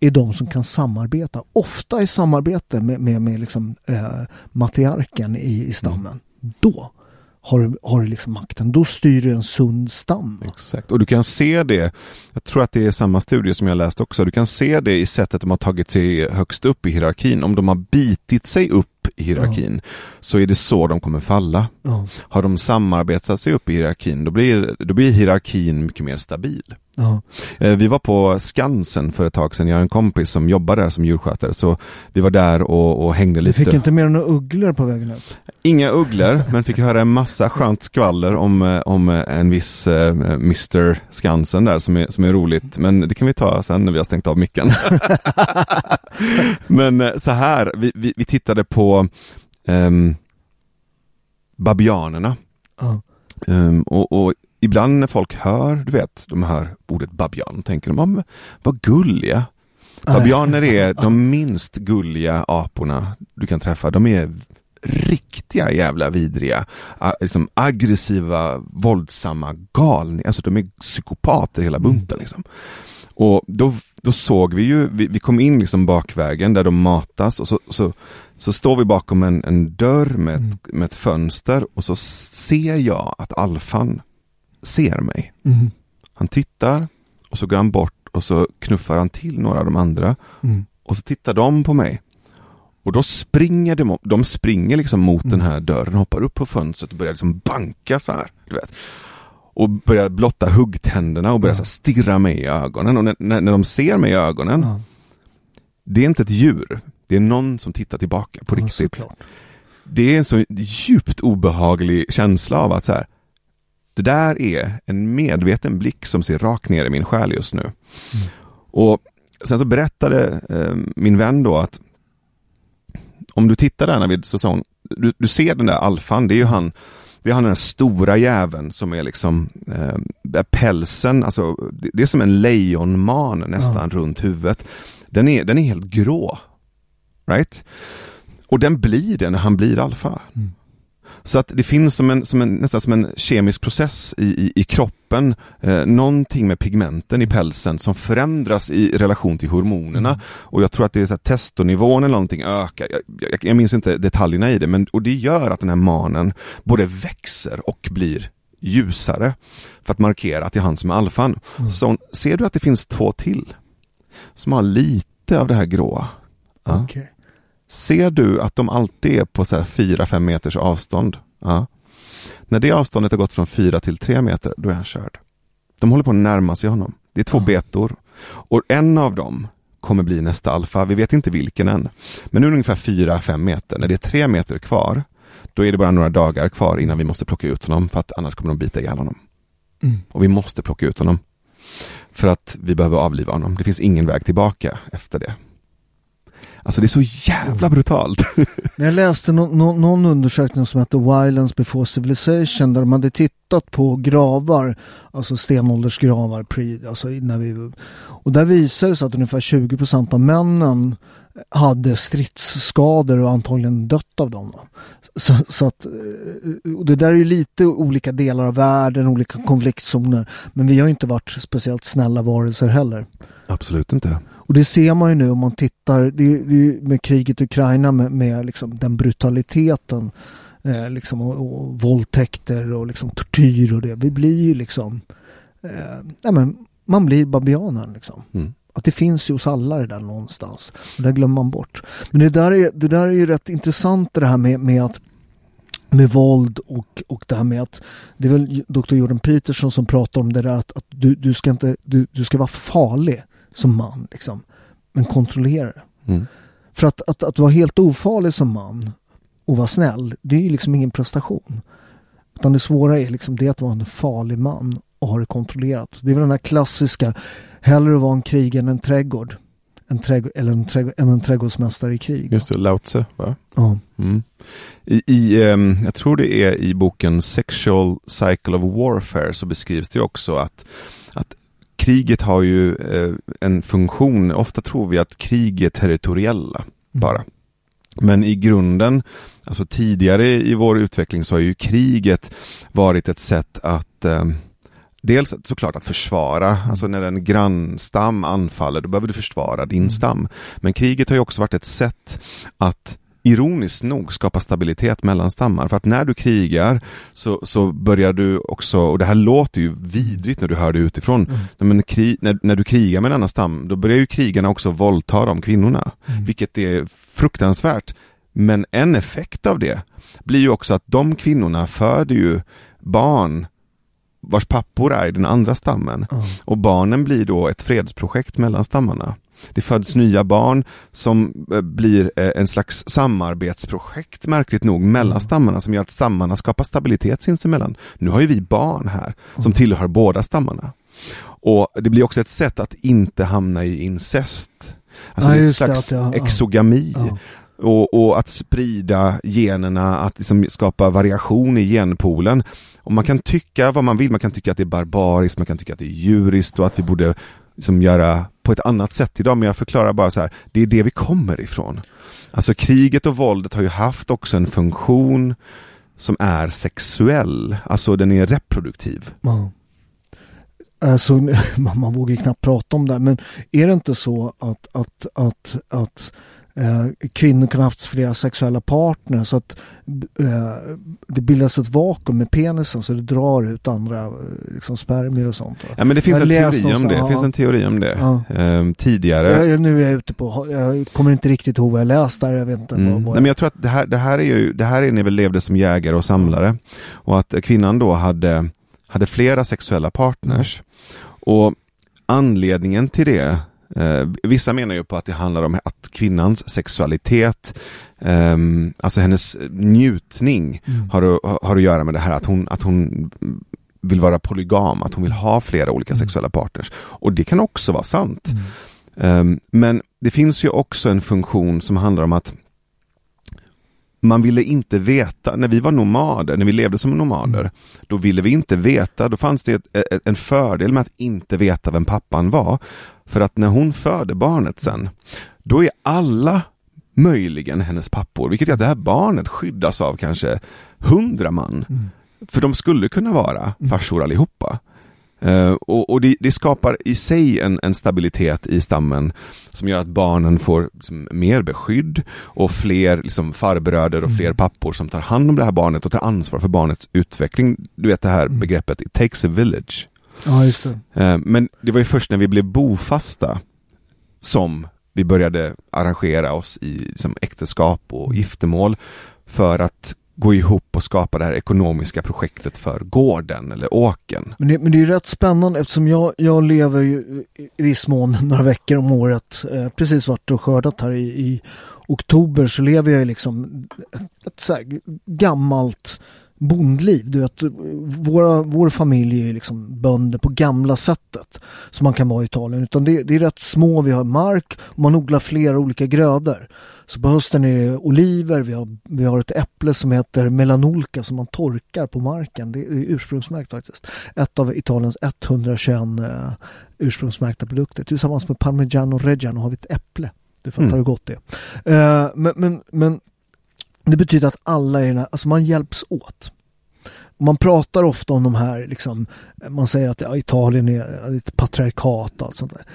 S1: är de som kan samarbeta. Ofta i samarbete med, med, med liksom, eh, matriarken i, i stammen. Mm. Då har du, har du liksom makten. Då styr du en sund stam.
S2: Exakt, och du kan se det, jag tror att det är samma studie som jag läst också, du kan se det i sättet de har tagit sig högst upp i hierarkin. Om de har bitit sig upp i hierarkin ja. så är det så de kommer falla. Ja. Har de samarbetat sig upp i hierarkin då blir, då blir hierarkin mycket mer stabil.
S1: Ja.
S2: Eh, vi var på Skansen för ett tag sedan. Jag har en kompis som jobbar där som djurskötare. Så vi var där och, och hängde lite.
S1: Du fick inte mer än några ugglor på vägen upp?
S2: Inga ugglor, men fick höra en massa skönt skvaller om, eh, om en viss uh, Mr Skansen där som är, som är roligt. Men det kan vi ta sen när vi har stängt av micken. men så här, vi, vi, vi tittade på um, babianerna.
S1: Ja.
S2: Um, och, och ibland när folk hör, du vet, de hör ordet babian, tänker de, vad gulliga. Babianer är de minst gulliga aporna du kan träffa. De är riktiga jävla vidriga, liksom aggressiva, våldsamma, galna, alltså de är psykopater hela mm. bunten. Liksom. Och då, då såg vi ju, vi, vi, kom in liksom bakvägen där de matas och så, så, så står vi bakom en, en dörr med ett, mm. med ett fönster och så ser jag att alfan ser mig.
S1: Mm.
S2: Han tittar och så går han bort och så knuffar han till några av de andra.
S1: Mm.
S2: Och så tittar de på mig. Och då springer de, de springer liksom mot mm. den här dörren, hoppar upp på fönstret och börjar liksom banka så här. Du vet. Och börjar blotta huggtänderna och börjar ja. stirra mig i ögonen. Och när, när, när de ser mig i ögonen, ja. det är inte ett djur. Det är någon som tittar tillbaka på ja, riktigt. Såklart. Det är en så djupt obehaglig känsla av att så här, det där är en medveten blick som ser rakt ner i min själ just nu. Mm. Och Sen så berättade eh, min vän då att om du tittar där Navid, så sa hon, du, du ser den där alfan, det är ju han, det är han den där stora jäveln som är liksom, eh, pälsen, alltså det, det, är som en lejonman nästan ja. runt huvudet. Den är, den är helt grå. Right? Och den blir det när han blir alfa.
S1: Mm.
S2: Så att det finns som en, som en, nästan som en kemisk process i, i, i kroppen, eh, någonting med pigmenten i pälsen som förändras i relation till hormonerna. Mm. Och jag tror att det är så att testonivån eller någonting ökar. Jag, jag, jag, minns inte detaljerna i det, men och det gör att den här manen både växer och blir ljusare för att markera att det är han som är alfan. Mm. Så hon, ser du att det finns två till som har lite av det här gråa?
S1: Ja. Okay.
S2: Ser du att de alltid är på 4-5 meters avstånd? Ja. När det avståndet har gått från 4 till 3 meter, då är han körd. De håller på att närma sig honom. Det är två ja. betor. Och en av dem kommer bli nästa alfa. Vi vet inte vilken än. Men nu är det ungefär 4-5 meter. När det är 3 meter kvar, då är det bara några dagar kvar innan vi måste plocka ut honom. För att annars kommer de bita ihjäl honom.
S1: Mm.
S2: Och vi måste plocka ut honom. För att vi behöver avliva honom. Det finns ingen väg tillbaka efter det. Alltså det är så jävla brutalt.
S1: Jag läste no no någon undersökning som hette Violence before civilization där de hade tittat på gravar, alltså stenåldersgravar, pre, alltså när vi, och där visade det sig att ungefär 20% av männen hade stridsskador och antagligen dött av dem. Så, så att, eh, och det där är ju lite olika delar av världen, olika konfliktzoner. Men vi har inte varit speciellt snälla varelser heller.
S2: Absolut inte.
S1: Och det ser man ju nu om man tittar det, det, med kriget i Ukraina med, med liksom den brutaliteten eh, liksom, och, och våldtäkter och liksom tortyr och det. Vi blir ju liksom eh, nej men, man blir babianen liksom.
S2: Mm.
S1: Att det finns ju hos alla det där någonstans. Och det glömmer man bort. Men det där är, det där är ju rätt intressant det här med, med att med våld och, och det här med att det är väl Dr. Jordan Peterson som pratar om det där att, att du, du ska inte, du, du ska vara farlig som man, liksom. men kontrollera det.
S2: Mm.
S1: För att, att, att vara helt ofarlig som man och vara snäll, det är ju liksom ingen prestation. Utan det svåra är liksom det att vara en farlig man och ha det kontrollerat. Det är väl den här klassiska, hellre vara en krig än en trädgård. En trädgård eller en, trädgård, än en trädgårdsmästare i krig.
S2: Just det, Lao Tzu, va?
S1: Ja.
S2: Mm. I, i um, jag tror det är i boken Sexual Cycle of Warfare så beskrivs det också att, att kriget har ju eh, en funktion, ofta tror vi att krig är territoriella mm. bara. Men i grunden, alltså tidigare i vår utveckling så har ju kriget varit ett sätt att eh, Dels såklart att försvara, mm. alltså när en grannstam anfaller då behöver du försvara din mm. stam. Men kriget har ju också varit ett sätt att ironiskt nog skapa stabilitet mellan stammar. För att när du krigar så, så börjar du också, och det här låter ju vidrigt när du hör det utifrån, mm. men krig, när, när du krigar med en annan stam, då börjar ju krigarna också våldta de kvinnorna. Mm. Vilket är fruktansvärt. Men en effekt av det blir ju också att de kvinnorna föder ju barn vars pappor är i den andra stammen.
S1: Mm.
S2: Och barnen blir då ett fredsprojekt mellan stammarna. Det föds nya barn som eh, blir eh, en slags samarbetsprojekt märkligt nog mellan mm. stammarna som gör att stammarna skapar stabilitet sinsemellan. Nu har ju vi barn här som mm. tillhör båda stammarna. Och det blir också ett sätt att inte hamna i incest. Alltså ja, ett slags det, ja, exogami. Ja. Och, och, att sprida generna, att liksom skapa variation i genpoolen. Och man kan tycka vad man vill, man kan tycka att det är barbariskt, man kan tycka att det är djuriskt och att vi borde liksom göra på ett annat sätt idag. Men jag förklarar bara så här, det är det vi kommer ifrån. Alltså kriget och våldet har ju haft också en funktion som är sexuell, alltså den är reproduktiv.
S1: Mm. Alltså, man vågar knappt prata om det, men är det inte så att, att, att, att eh, kvinnor kan ha haft flera sexuella partner så att eh, det bildas ett vakuum med penisen så det drar ut andra eh, liksom spermier och sånt.
S2: Ja men det finns en teori om det. det finns en teori om det. Ja. Ehm, tidigare.
S1: Jag, nu är jag ute på, jag kommer inte riktigt ihåg vad jag läst där, jag vet inte. Mm.
S2: Vad, vad Nej, men jag tror att det här, det här är ju, det här är när vi levde som jägare och samlare. Och att kvinnan då hade, hade flera sexuella partners. Och anledningen till det Eh, vissa menar ju på att det handlar om att kvinnans sexualitet, eh, alltså hennes njutning mm. har, har att göra med det här att hon, att hon vill vara polygam, att hon vill ha flera olika mm. sexuella partners. Och det kan också vara sant. Mm. Eh, men det finns ju också en funktion som handlar om att man ville inte veta, när vi var nomader, när vi levde som nomader, mm. då ville vi inte veta, då fanns det ett, ett, en fördel med att inte veta vem pappan var. För att när hon föder barnet sen, då är alla möjligen hennes pappor, vilket gör att det här barnet skyddas av kanske hundra man. Mm. För de skulle kunna vara mm. farsor allihopa. Uh, och, och det, det, skapar i sig en, en, stabilitet i stammen som gör att barnen får liksom, mer beskydd och fler liksom, farbröder och mm. fler pappor som tar hand om det här barnet och tar ansvar för barnets utveckling. Du vet det här mm. begreppet, it takes a village.
S1: Ja, just det.
S2: Uh, men det var ju först när vi blev bofasta som vi började arrangera oss i liksom, äktenskap och mm. giftermål för att gå ihop och skapa det här ekonomiska projektet för gården eller åken.
S1: Men det, men det är rätt spännande eftersom jag, jag lever ju i viss mån några veckor om året, eh, precis varit och skördat här i, i oktober så lever jag i liksom ett, ett så gammalt bondliv. Du vet, våra, vår familj är liksom bönder på gamla sättet som man kan vara i Italien. Utan det, det är rätt små, vi har mark och man odlar flera olika grödor. Så på hösten är det oliver, vi har, vi har ett äpple som heter melanolka som man torkar på marken. Det är ursprungsmärkt faktiskt. Ett av Italiens 121 eh, ursprungsmärkta produkter. Tillsammans med Parmigiano Reggiano har vi ett äpple. Du fattar mm. hur gott det är. Eh, men, men, men det betyder att alla är här, alltså man hjälps åt. Man pratar ofta om de här, liksom, man säger att ja, Italien är ett patriarkat och allt sånt där.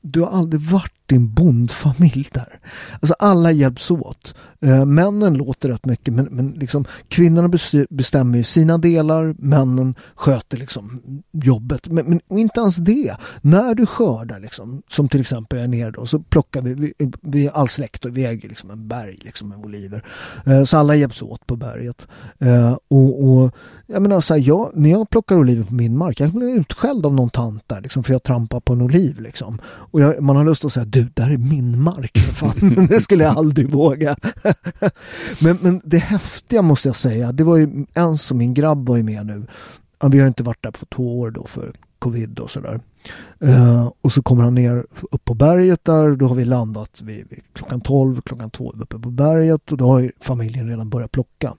S1: Du har aldrig varit i en bondfamilj där. Alltså alla hjälps åt. Eh, männen låter rätt mycket men, men liksom, kvinnorna bestämmer ju sina delar, männen sköter liksom jobbet. Men, men inte ens det. När du skördar, liksom, som till exempel är nere då, så plockar vi, vi, vi all släkt och vi äger liksom en berg liksom, med oliver. Eh, så alla hjälps åt på berget. Eh, och, och jag menar så här, jag, när jag plockar oliver på min mark, jag blir utskälld av någon tant där liksom, för jag trampar på en oliv. Liksom. Och jag, man har lust att säga, du, där är min mark för fan. det skulle jag aldrig våga. men, men det häftiga måste jag säga, det var ju en som min grabb var ju med nu. Vi har inte varit där på två år då för covid och sådär. Uh, och så kommer han ner upp på berget där. Då har vi landat vid, vid klockan 12, klockan 2 uppe på berget och då har familjen redan börjat plocka.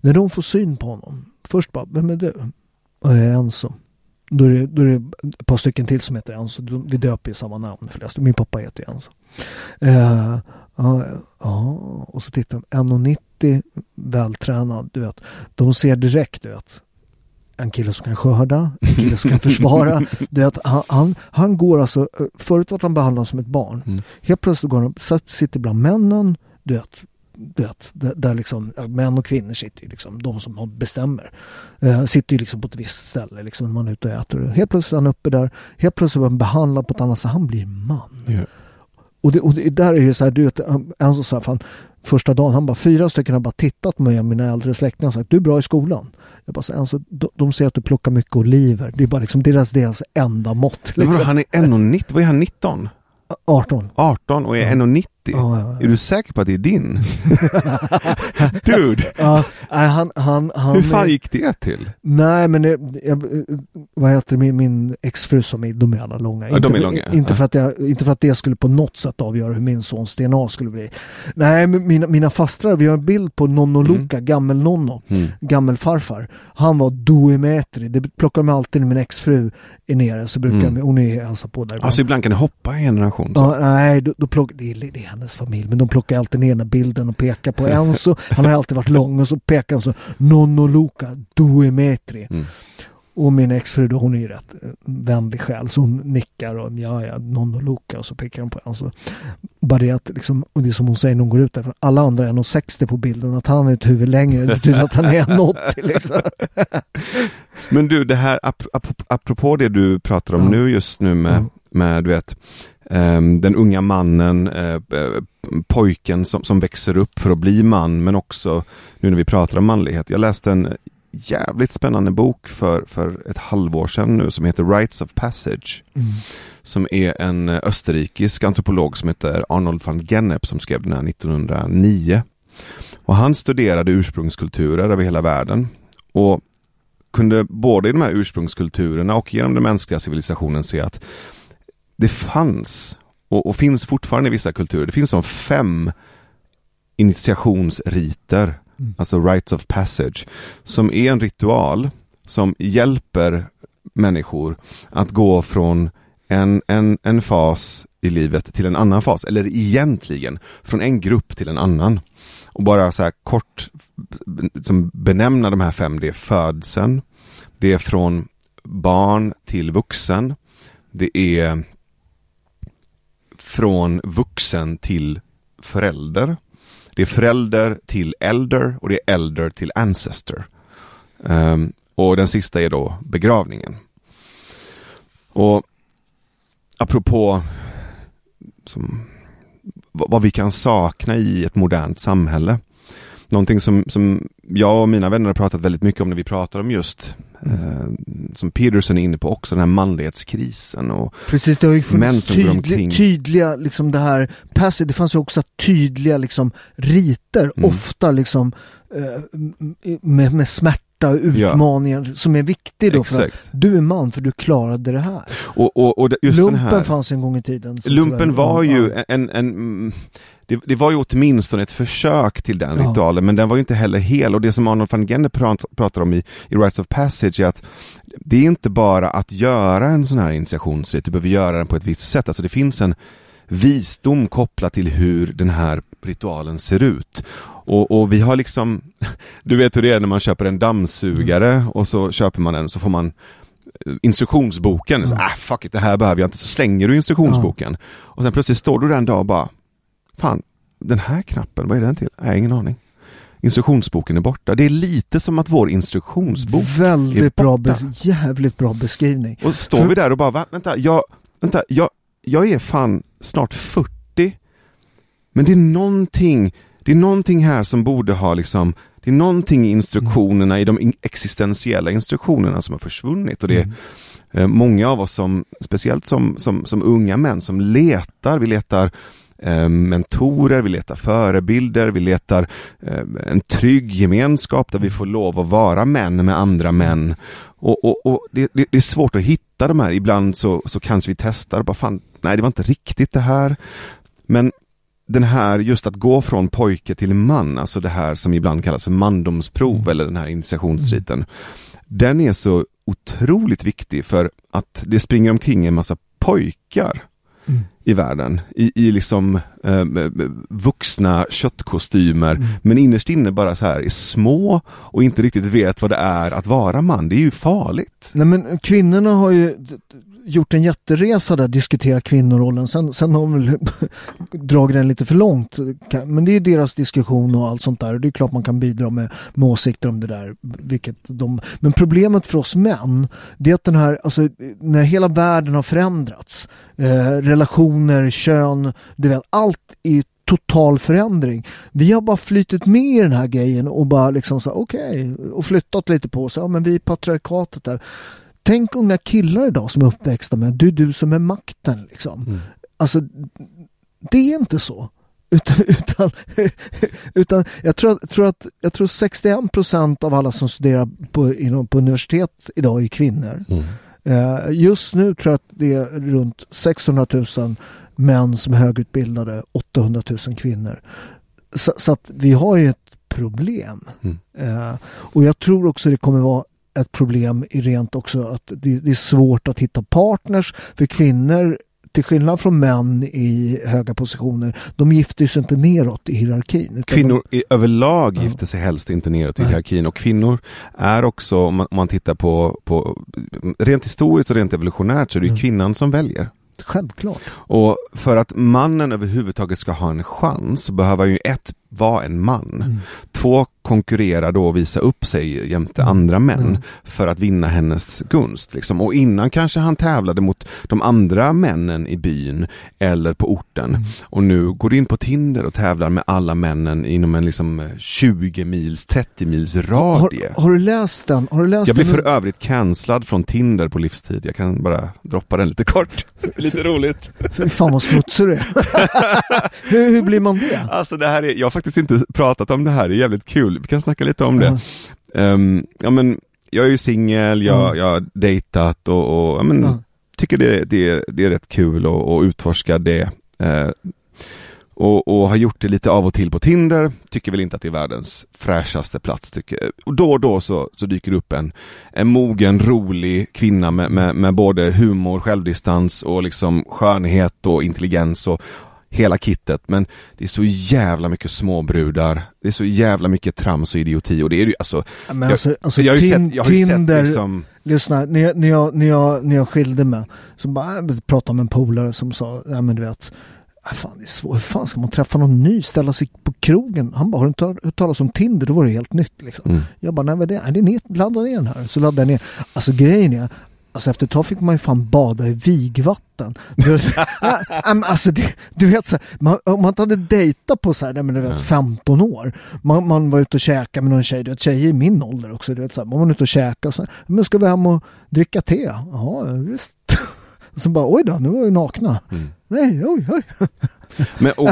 S1: När de får syn på honom, först bara, vem är du? Och jag är ensam. Då är, det, då är det ett par stycken till som heter Enzo. Vi döper ju samma namn förresten. Min pappa heter Enzo. Uh, ja, ja, och så tittar de. 1,90 vältränad, du vet. De ser direkt, du vet. En kille som kan skörda, en kille som kan försvara. du vet, han, han, han går alltså, eh, förut var han behandlad som ett barn. Mm. Helt plötsligt går han, sitter bland männen, du vet, vet, där liksom, män och kvinnor sitter ju liksom, de som bestämmer, eh, sitter ju liksom på ett visst ställe liksom, när man är ute och äter. Helt plötsligt är han uppe där, helt plötsligt är han behandlad på ett annat sätt, han blir man. Yeah. Och, det, och det, där är ju så här, du vet, en som sa, fan, första dagen, han bara, fyra stycken har bara tittat på mig, och mina äldre släktingar, och sagt, du är bra i skolan. Jag bara, så, alltså, de, de ser att du plockar mycket oliver, det är bara liksom deras, deras enda mått. Liksom.
S2: Men han är 1,90, vad är han, 19?
S1: 18.
S2: 18 och är 1,90 50? Ja, ja, ja. Är du säker på att det är din? Dude!
S1: Ja, han, han, han,
S2: Hur fan gick det till?
S1: Nej men det, jag, vad heter min, min exfru som är, de är alla långa. inte,
S2: för, långa.
S1: Inte, för att jag, inte för att det skulle på något sätt avgöra hur min sons DNA skulle bli. Nej, mina, mina fastrar, vi har en bild på Nonno mm. Luca, mm. gammel-nonno, mm. gammelfarfar. Han var doemetri, det plockar de alltid när min exfru är nere så brukar mm. de, hon är hälsa på där.
S2: Alltså ibland kan det hoppa i generation?
S1: Så. Ja, nej, då, då plock, det, det, hennes familj, men de plockar alltid ner den här bilden och pekar på Enzo. Han har alltid varit lång och så pekar de så Nonno Luca, due metri. Mm. Och min exfru då, hon är ju rätt eh, vänlig själ så hon nickar och ja, ja, Nonno Luca och så pekar de på Enzo. Bara det att liksom, och det är som hon säger när hon går ut därifrån, alla andra är 1,60 på bilden, att han är ett huvud längre det betyder att han är 1,80 liksom.
S2: Men du, det här ap ap apropå det du pratar om ja. nu just nu med, ja. med du vet den unga mannen, eh, eh, pojken som, som växer upp för att bli man, men också nu när vi pratar om manlighet. Jag läste en jävligt spännande bok för, för ett halvår sedan nu som heter Rites of Passage. Mm. Som är en österrikisk antropolog som heter Arnold van Gennep som skrev den här 1909. Och han studerade ursprungskulturer över hela världen. Och kunde både i de här ursprungskulturerna och genom den mänskliga civilisationen se att det fanns och, och, finns fortfarande i vissa kulturer. Det finns som fem initiationsriter, mm. alltså rites of passage, som är en ritual som hjälper människor att gå från en, en, en fas i livet till en annan fas, eller egentligen från en grupp till en annan. Och bara så här kort som benämna de här fem, det är födseln, det är från barn till vuxen, det är från vuxen till förälder. Det är förälder till elder och det är elder till ancestor. Um, och den sista är då begravningen. Och apropå som, vad vi kan sakna i ett modernt samhälle. Någonting som, som jag och mina vänner har pratat väldigt mycket om när vi pratar om just Eh, som Peterson är inne på också, den här manlighetskrisen och
S1: Precis, det har ju funnits tydlig, tydliga, liksom det här, passive, det fanns ju också tydliga liksom riter, mm. ofta liksom eh, med, med smärta och utmaningar ja. som är viktig då Exakt. för att du är man för du klarade det här.
S2: Och, och, och
S1: just Lumpen här, fanns en gång i tiden.
S2: Lumpen var ju en, en det, det, var ju åtminstone ett försök till den ja. ritualen, men den var ju inte heller hel. Och det som Arnold van Genne pratar om i, i Rites of Passage är att det är inte bara att göra en sån här initiationsrit, du behöver göra den på ett visst sätt. Alltså det finns en visdom kopplat till hur den här ritualen ser ut. Och, och, vi har liksom, du vet hur det är när man köper en dammsugare mm. och så köper man den så får man eh, instruktionsboken, så, ah, fuck it, det här behöver jag inte, så slänger du instruktionsboken. Ja. Och sen plötsligt står du där en dag och bara, fan, den här knappen, vad är den till? Har ingen aning. Instruktionsboken är borta. Det är lite som att vår instruktionsbok
S1: Väldigt
S2: är
S1: bra, jävligt bra beskrivning.
S2: Och står För... vi där och bara, vänta, jag, vänta, jag, jag är fan snart 40. Men det är någonting, det är någonting här som borde ha liksom, det är någonting i instruktionerna, i de existentiella instruktionerna som har försvunnit. Och det är mm. Eh, många av oss som, speciellt som, som, som unga män, som letar, vi letar Eh, mentorer, vi letar förebilder, vi letar eh, en trygg gemenskap där vi får lov att vara män med andra män. Och, och, och det, det, är svårt att hitta de här, ibland så, så kanske vi testar, bara fan, nej det var inte riktigt det här. Men den här, just att gå från pojke till man, alltså det här som ibland kallas för mandomsprov mm. eller den här initiationsriten. Den är så otroligt viktig för att det springer omkring en massa pojkar mm. i världen. I, i liksom eh, vuxna köttkostymer, mm. men innerst inne bara så här är små och inte riktigt vet vad det är att vara man. Det är ju farligt.
S1: Nej men kvinnorna har ju gjort en jätteresa där, diskuterat kvinnorollen. Sen, sen har de väl dragit den lite för långt. Men det är deras diskussion och allt sånt där. Det är klart man kan bidra med, med åsikter om det där. Vilket de, men problemet för oss män, det är att den här, alltså när hela världen har förändrats, eh, relationer, kön, du vet, allt är total förändring. Vi har bara flyttit med i den här grejen och bara liksom så okej, okay, och flyttat lite på oss. Ja, men vi är patriarkatet där. Tänk unga killar idag som är uppväxta med du, du som är makten liksom. Mm. Alltså, det är inte så. Utan, utan, utan jag, tror, tror att jag tror 61 procent av alla som studerar på, inom, på universitet idag är kvinnor. Mm. Uh, just nu tror jag att det är runt 600 000 män som är högutbildade, 800 000 kvinnor. Så, så att vi har ju ett problem. Mm. Uh, och jag tror också det kommer vara ett problem i rent också att det, det, är svårt att hitta partners för kvinnor till skillnad från män i höga positioner, de gifter sig inte neråt i hierarkin.
S2: Kvinnor de... överlag ja. gifter sig helst inte neråt i hierarkin och kvinnor är också, om man, om man tittar på, på, rent historiskt och rent evolutionärt så är det mm. kvinnan som väljer.
S1: Självklart.
S2: Och för att mannen överhuvudtaget ska ha en chans behöver ju ett vara en man. Mm. Två konkurrera då och visa upp sig jämte mm. andra män mm. för att vinna hennes gunst. Liksom. Och innan kanske han tävlade mot de andra männen i byn eller på orten. Mm. Och nu går du in på Tinder och tävlar med alla männen inom en liksom 20 mils, 30 mils radie.
S1: Har, har, du läst den? Har du läst
S2: jag
S1: blir
S2: för övrigt cancellad från Tinder på livstid. Jag kan bara droppa den lite kort. lite roligt.
S1: Fy fan vad smutsig du är. hur, hur blir man det?
S2: Alltså det här är, jag faktiskt inte pratat om det här, det är jävligt kul. Vi kan snacka lite om det. Um, ja men, jag är ju singel, jag, jag har dejtat och, och ja, men, tycker det, det, det är rätt kul att utforska det. Uh, och, och, har gjort det lite av och till på Tinder, tycker väl inte att det är världens fräschaste plats. Tycker. Och då och då så, så dyker det upp en, en mogen, rolig kvinna med, med, med både humor, självdistans och liksom skönhet och intelligens och hela kittet men det är så jävla mycket småbrudar, det är så jävla mycket trams och idioti och det är ju alltså,
S1: men alltså, alltså jag, har ju sett, jag har Tinder, sett liksom... lyssna, när jag, när, jag, när, jag, när jag skilde mig så bara, jag pratade med en polare som sa, ja men du vet äh, Fan, det är svårt. Hur fan ska man träffa någon ny? Ställa sig på krogen? Han bara, har du inte hört talas om Tinder? Då var det helt nytt liksom. Mm. Jag bara, nej vad är det? Det är ner, ladda ner den här. Så laddade jag ner. Alltså grejen är, Alltså efter ett tag fick man ju fan bada i vigvatten. Du, alltså, det, du vet så här, man, om man inte hade dejtat på så här, men du vet, 15 år. Man, man var ute och käkade med någon tjej, du vet tjejer i min ålder också. Du vet, så här, man var ute och käkade och så här, men ska vi hem och dricka te? Ja, visst. Och så bara, oj då, nu var vi nakna. Mm. Nej, oj, oj.
S2: Men, och,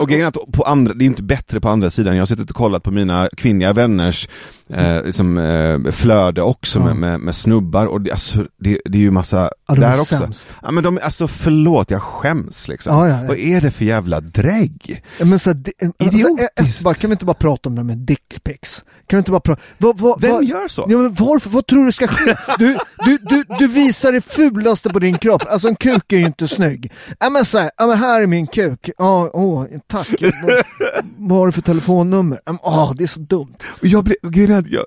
S2: och grejen är att på andra, det är inte bättre på andra sidan. Jag har suttit och kollat på mina kvinnliga vänners eh, liksom, eh, flöde också ja. med, med, med, snubbar och det, alltså, det, det är ju massa
S1: ja,
S2: de där
S1: är
S2: också.
S1: Sämst.
S2: Ja men de, alltså förlåt, jag skäms liksom. Ja, ja. Vad är det för jävla drägg?
S1: Ja, men så, di, alltså, Idiotiskt. Alltså, kan vi inte bara prata om det med dickpics? Kan vi inte bara prata? Va, va,
S2: Vem va, gör så?
S1: Ja, men varför, vad tror du ska ske? Du, du, du, du visar det fulaste på din kropp. Alltså en kuk är ju inte snygg. Ja men så här, ja, men här är min kuk. Ja, åh, tack. vad har du för telefonnummer? Ja, det är så dumt.
S2: Och jag blev, grejen jag,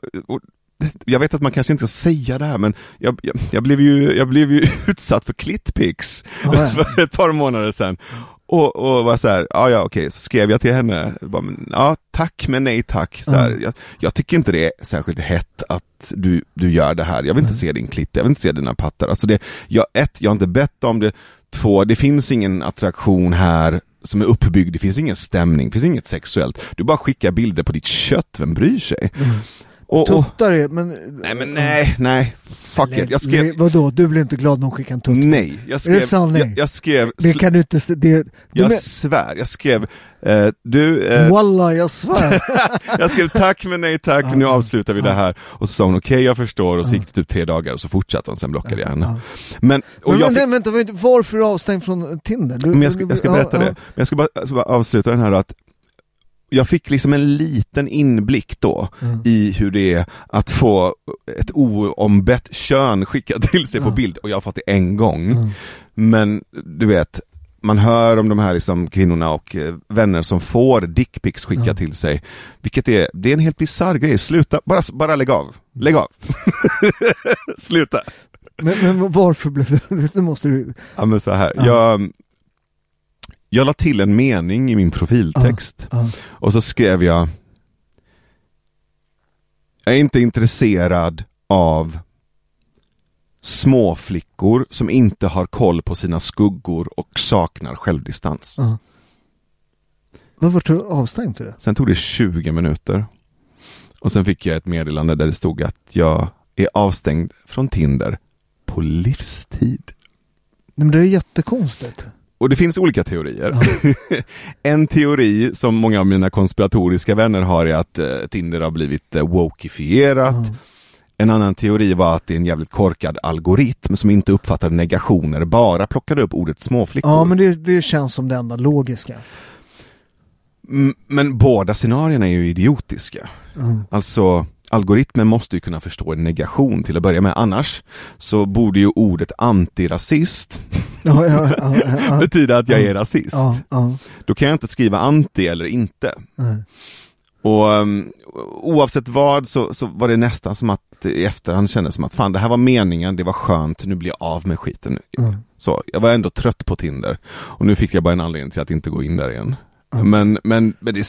S2: jag vet att man kanske inte ska säga det här men jag, jag, jag blev, ju, jag blev ju utsatt för klittpics oh, ja. för ett par månader sedan. Och, och var så här, ja ja okej, så skrev jag till henne, bara, ja tack men nej tack. Så här, jag, jag, tycker inte det är särskilt hett att du, du gör det här, jag vill inte se din klitt, jag vill inte se dina pattar. Alltså det, jag, ett, jag har inte bett om det, två, det finns ingen attraktion här som är uppbyggd, det finns ingen stämning, det finns inget sexuellt. Du bara skickar bilder på ditt kött, vem bryr sig? Mm.
S1: Och, Tuttar är, men...
S2: Nej men nej, nej. Fuck it. Jag skrev... Nej,
S1: vadå, du blir inte glad när hon skickar en tutt?
S2: Nej. Jag skrev...
S1: Är det sanning?
S2: Jag, jag skrev...
S1: Det kan du inte det...
S2: Jag men... svär, jag skrev eh, du... Eh...
S1: Walla, jag svär.
S2: jag skrev tack men nej tack, ah, nu avslutar vi ah. det här. Och så sa hon okej, okay, jag förstår, och så gick det typ tre dagar och så fortsatte hon, sen blockade jag henne.
S1: Men, och men, jag men, fick... vänta, varför är du avstängd från Tinder? Du,
S2: men jag ska, jag ska berätta det. Men jag ska bara, jag ska bara avsluta den här att jag fick liksom en liten inblick då mm. i hur det är att få ett oombett kön skickat till sig mm. på bild och jag har fått det en gång. Mm. Men du vet, man hör om de här liksom kvinnorna och eh, vänner som får dickpics skickat till sig. Vilket är, det är en helt bisarr grej. Sluta, bara, bara lägg av. Lägg av. Sluta.
S1: men, men varför blev det, det måste du...
S2: Ja men så här, ja. jag, jag la till en mening i min profiltext ja, ja. och så skrev jag Jag är inte intresserad av småflickor som inte har koll på sina skuggor och saknar självdistans. Ja.
S1: Varför tog du avstängt för det?
S2: Sen tog det 20 minuter. Och sen fick jag ett meddelande där det stod att jag är avstängd från Tinder på livstid.
S1: Men det är jättekonstigt.
S2: Och det finns olika teorier. Ja. en teori som många av mina konspiratoriska vänner har är att eh, Tinder har blivit eh, wokifierat. Ja. En annan teori var att det är en jävligt korkad algoritm som inte uppfattar negationer, bara plockade upp ordet småflickor.
S1: Ja, men det, det känns som det enda logiska.
S2: Men båda scenarierna är ju idiotiska. Mm. Alltså, algoritmen måste ju kunna förstå en negation till att börja med. Annars så borde ju ordet antirasist ja, ja, ja, betyda att jag är rasist. Då kan jag inte skriva anti eller inte. Mm. Och um, oavsett vad så, så var det nästan som att i efterhand kändes som att fan det här var meningen, det var skönt, nu blir jag av med skiten. Mm. Så jag var ändå trött på Tinder och nu fick jag bara en anledning till att inte gå in där igen. Mm. Men, men, men det är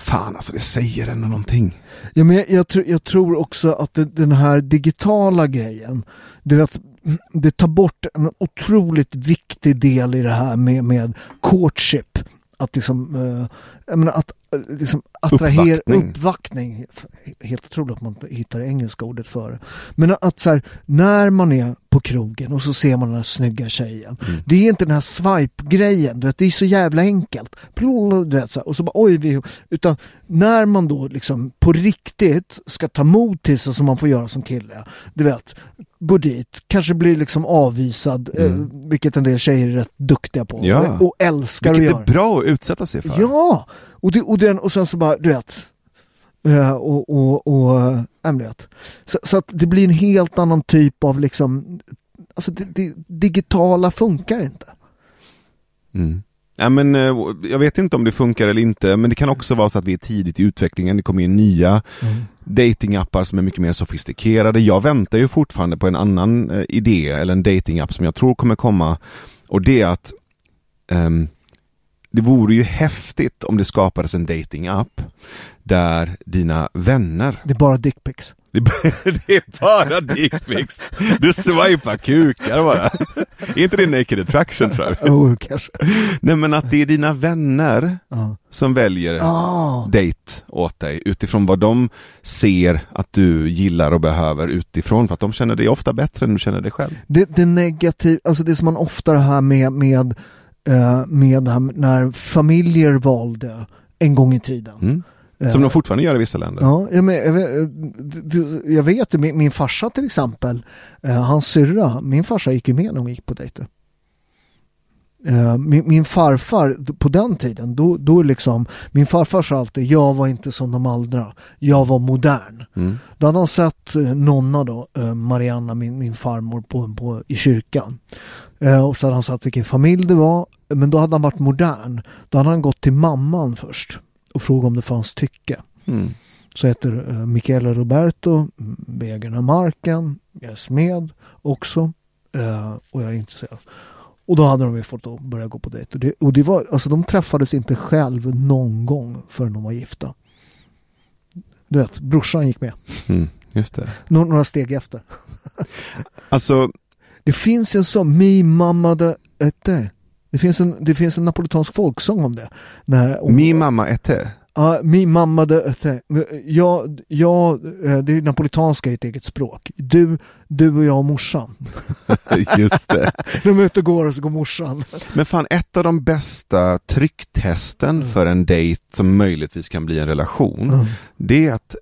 S2: Fan alltså, det säger ändå någonting.
S1: Ja, men jag, jag, tr jag tror också att det, den här digitala grejen, du vet, det tar bort en otroligt viktig del i det här med, med courtship. Att liksom, eh, jag menar, att liksom attrahera uppvaktning. uppvaktning. Helt otroligt att man hittar det engelska ordet för det. Men att så här, när man är på krogen och så ser man den här snygga tjejen. Mm. Det är inte den här swipe-grejen, det är så jävla enkelt. Du vet, så här, och så bara oj, vi, utan när man då liksom på riktigt ska ta mod till sig som man får göra som kille. Du vet, gå dit, kanske blir liksom avvisad, eh, mm. eh, vilket en del tjejer är rätt duktiga på. Ja. Och älskar
S2: vilket
S1: att göra.
S2: Vilket är bra att utsätta sig för.
S1: Ja! Och, det, och, den, och sen så bara, du vet, Uh, och, och, och äh, så, så, att det blir en helt annan typ av liksom, alltså det, det digitala funkar inte.
S2: Mm. Ja, men, jag vet inte om det funkar eller inte, men det kan också vara så att vi är tidigt i utvecklingen. Det kommer ju nya mm. datingappar som är mycket mer sofistikerade. Jag väntar ju fortfarande på en annan eh, idé eller en datingapp som jag tror kommer komma. Och det är att um, det vore ju häftigt om det skapades en datingapp där dina vänner
S1: Det är bara dickpics
S2: det är bara dickpics. Du swipar kukar bara. Är inte det naked attraction tror
S1: jag? Oh, kanske.
S2: Nej men att det är dina vänner uh. som väljer oh. date åt dig utifrån vad de ser att du gillar och behöver utifrån för att de känner dig ofta bättre än du känner dig själv.
S1: Det, det negativa, alltså det som man ofta har med, med, med när familjer valde en gång i tiden. Mm
S2: som de fortfarande gör i vissa länder.
S1: Ja, jag, men, jag vet, jag vet min, min farsa till exempel, eh, hans syrra, min farsa gick ju med när hon gick på dejter. Eh, min, min, farfar på den tiden, då, då liksom, min farfar sa alltid jag var inte som de andra, jag var modern. Mm. Då hade han sett eh, Nonna då, eh, Marianna, min, min farmor på, på, i kyrkan. Och så hade han sett vilken familj det var, men då hade han varit modern. Då hade han gått till mamman först och fråga om det fanns tycke. Mm. Så heter Michele Roberto, Bägaren av marken, jag är smed också och jag är intresserad. Och då hade de ju fått börja gå på dejt. Och, det, och det var, alltså de träffades inte själv någon gång förrän de var gifta. Du vet, brorsan gick med.
S2: Mm, just det.
S1: Några, några steg efter.
S2: alltså.
S1: Det finns en sån, mi mamma de ete. Det finns en, det finns en napolitansk folksång om det.
S2: När, om, Mi mamma ete?
S1: Ja, mi mamma de ete. Ja, ja, eh, det är napolitanska i ett eget språk. Du, du och jag och morsan.
S2: Just det.
S1: De är ute och går och så går morsan.
S2: Men fan, ett av de bästa trycktesten mm. för en dejt som möjligtvis kan bli en relation, mm. det är att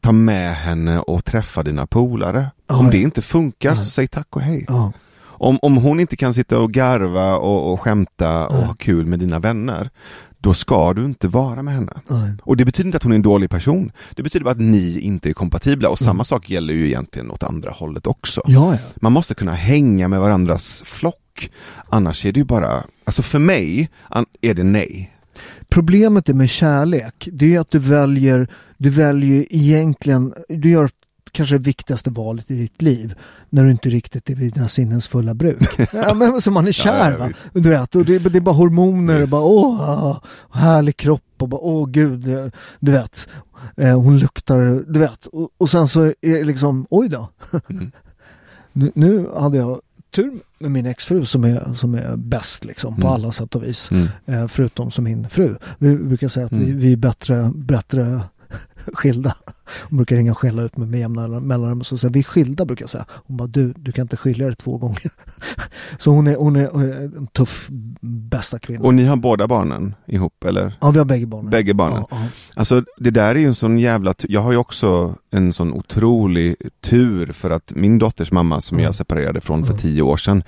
S2: ta med henne och träffa dina polare. Ah, Om det inte funkar så säg tack och hej. Ah om, om hon inte kan sitta och garva och, och skämta och ha kul med dina vänner, då ska du inte vara med henne. Nej. Och det betyder inte att hon är en dålig person. Det betyder bara att ni inte är kompatibla och mm. samma sak gäller ju egentligen åt andra hållet också.
S1: Ja, ja.
S2: Man måste kunna hänga med varandras flock. Annars är det ju bara, alltså för mig är det nej.
S1: Problemet är med kärlek, det är att du väljer, du väljer egentligen, du gör kanske det viktigaste valet i ditt liv. När du inte riktigt är vid dina sinnens fulla bruk. ja, men så man är kär ja, va. Du vet, och det, det är bara hormoner och bara åh, härlig kropp och bara åh gud, du vet. Eh, hon luktar, du vet. Och, och sen så är det liksom, oj då. Mm. nu, nu hade jag tur med min exfru som är, som är bäst liksom på mm. alla sätt och vis. Mm. Eh, förutom som min fru. Vi brukar säga att vi, mm. vi är bättre, bättre skilda. Hon brukar ringa och skälla ut mig med jämna mellanrum. Så säger vi är skilda brukar jag säga. Hon bara du, du kan inte skilja dig två gånger. så hon är, hon är en tuff bästa kvinna.
S2: Och ni har båda barnen ihop eller?
S1: Ja vi har bägge barnen.
S2: Bägge barnen. Ja, ja. Alltså det där är ju en sån jävla, jag har ju också en sån otrolig tur för att min dotters mamma som jag separerade från för tio år sedan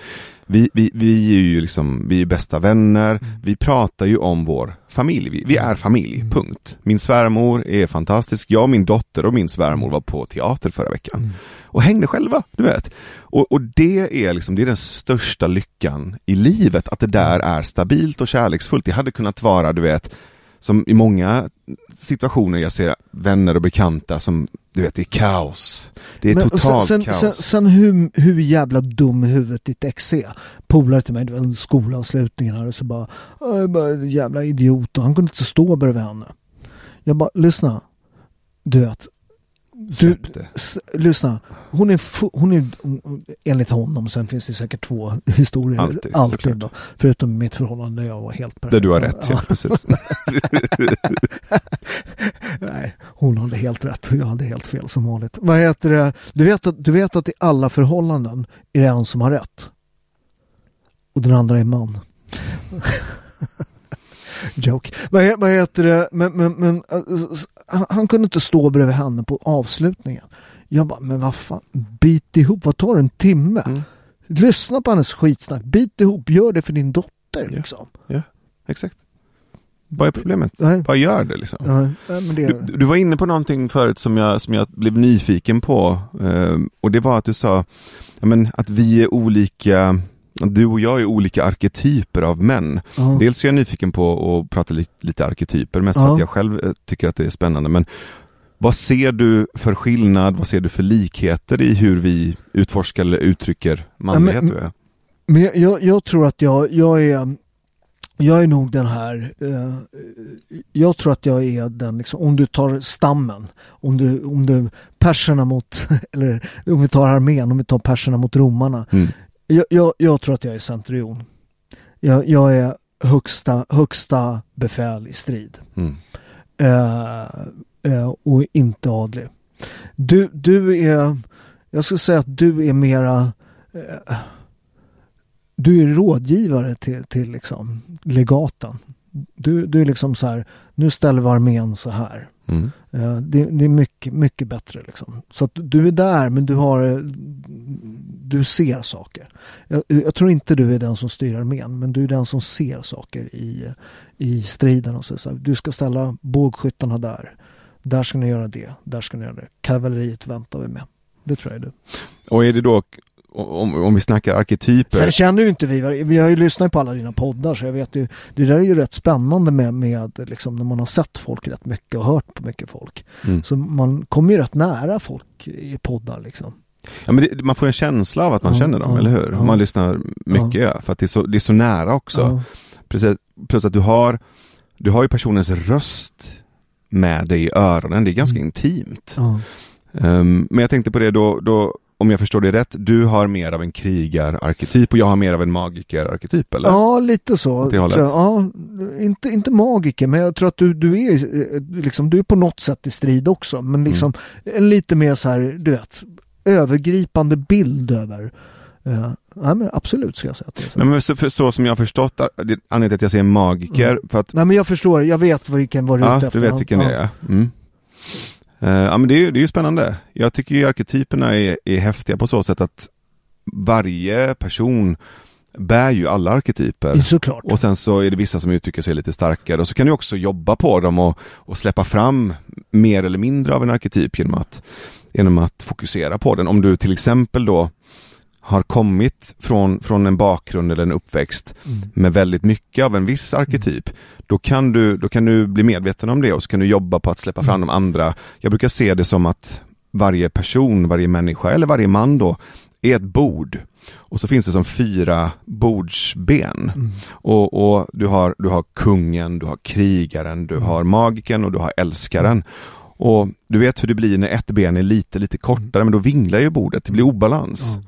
S2: vi, vi, vi är ju liksom, vi är bästa vänner, mm. vi pratar ju om vår familj, vi, vi är familj, mm. punkt. Min svärmor är fantastisk, jag, min dotter och min svärmor var på teater förra veckan. Mm. Och hängde själva, du vet. Och, och det är liksom, det är den största lyckan i livet, att det där är stabilt och kärleksfullt. Det hade kunnat vara, du vet, som i många situationer jag ser vänner och bekanta som, du vet, det är kaos. Det är Men totalt
S1: sen,
S2: kaos.
S1: Sen, sen hur, hur jävla dum i huvudet ditt ex är. Polare till mig, det var en skolavslutning här och så bara, bara jävla idiot och han kunde inte stå bredvid henne. Jag bara, lyssna. Du vet, du, lyssna, hon är, hon är enligt honom, sen finns det säkert två historier. Alltid, alltid då, förutom mitt förhållande där jag var helt perfekt.
S2: Där du har rätt, ja, precis.
S1: Nej, hon hade helt rätt. Jag hade helt fel som vanligt. Vad heter det? Du vet, att, du vet att i alla förhållanden är det en som har rätt. Och den andra är man. Joke. Vad, vad heter det? Men, men, men uh, han kunde inte stå bredvid henne på avslutningen. Jag bara, men vad fan, bit ihop, vad tar en timme? Mm. Lyssna på hennes skitsnack, bit ihop, gör det för din dotter liksom.
S2: Ja, exakt. Vad är problemet? Nej. Vad gör det liksom? Nej, det... Du, du, var inne på någonting förut som jag, som jag blev nyfiken på. Eh, och det var att du sa men, att vi är olika du och jag är olika arketyper av män. Ja. Dels är jag nyfiken på att prata lite, lite arketyper, mest ja. för att jag själv eh, tycker att det är spännande. Men vad ser du för skillnad, vad ser du för likheter i hur vi utforskar eller uttrycker manlighet? Ja, men,
S1: men jag, jag, tror att jag, jag är jag är nog den här, eh, jag tror att jag är den, liksom, om du tar stammen, om du, om du perserna mot, eller om vi tar armén, om vi tar perserna mot romarna. Mm. Jag, jag, jag, tror att jag är centurion. Jag, jag, är högsta, högsta befäl i strid. Mm. Eh, eh, och inte adlig. Du, du är, jag skulle säga att du är mera eh, du är rådgivare till, till liksom legaten. Du, du är liksom så här, nu ställer vi armén så här. Mm. Eh, det, det, är mycket, mycket bättre liksom. Så att du är där men du har Du ser saker. Jag, jag, tror inte du är den som styr armén men du är den som ser saker i, i striden och så, så Du ska ställa bågskyttarna där. Där ska ni göra det. Där ska ni göra det. Kavalleriet väntar vi med. Det tror jag är du.
S2: Och är det då om, om vi snackar arketyper.
S1: Sen känner ju inte vi, vi har ju lyssnat på alla dina poddar så jag vet ju, det där är ju rätt spännande med, med liksom när man har sett folk rätt mycket och hört på mycket folk. Mm. Så man kommer ju rätt nära folk i poddar liksom.
S2: Ja, men det, man får en känsla av att man ja, känner dem, ja, eller hur? Ja. Om man lyssnar mycket, ja. för att det är så, det är så nära också. Plus, plus att du har, du har ju personens röst med dig i öronen, det är ganska mm. intimt. Um, men jag tänkte på det då, då om jag förstår det rätt, du har mer av en krigararketyp och jag har mer av en magikerarketyp eller?
S1: Ja, lite så. Ja, inte, inte magiker, men jag tror att du, du, är, liksom, du är på något sätt i strid också. Men liksom mm. en lite mer så här, du vet, övergripande bild över Uh, ja, men absolut ska jag säga att det är så.
S2: Nej, men så, för, så som jag har förstått, anledningen till att jag säger magiker, mm. för att...
S1: Nej men jag förstår, jag vet vilken var du
S2: ja, ute efter. Ja, du vet vilken ja. det är. Mm. Uh, ja men det är, det är ju spännande. Jag tycker ju arketyperna är, är häftiga på så sätt att varje person bär ju alla arketyper.
S1: Såklart.
S2: Och sen så är det vissa som uttrycker sig lite starkare och så kan du också jobba på dem och, och släppa fram mer eller mindre av en arketyp genom att, genom att fokusera på den. Om du till exempel då har kommit från, från en bakgrund eller en uppväxt mm. med väldigt mycket av en viss arketyp, mm. då, kan du, då kan du bli medveten om det och så kan du jobba på att släppa fram mm. de andra. Jag brukar se det som att varje person, varje människa eller varje man då är ett bord. Och så finns det som fyra bordsben. Mm. Och, och, du, har, du har kungen, du har krigaren, du har magiken och du har älskaren. Och du vet hur det blir när ett ben är lite, lite kortare, men då vinglar ju bordet, det blir obalans. Mm.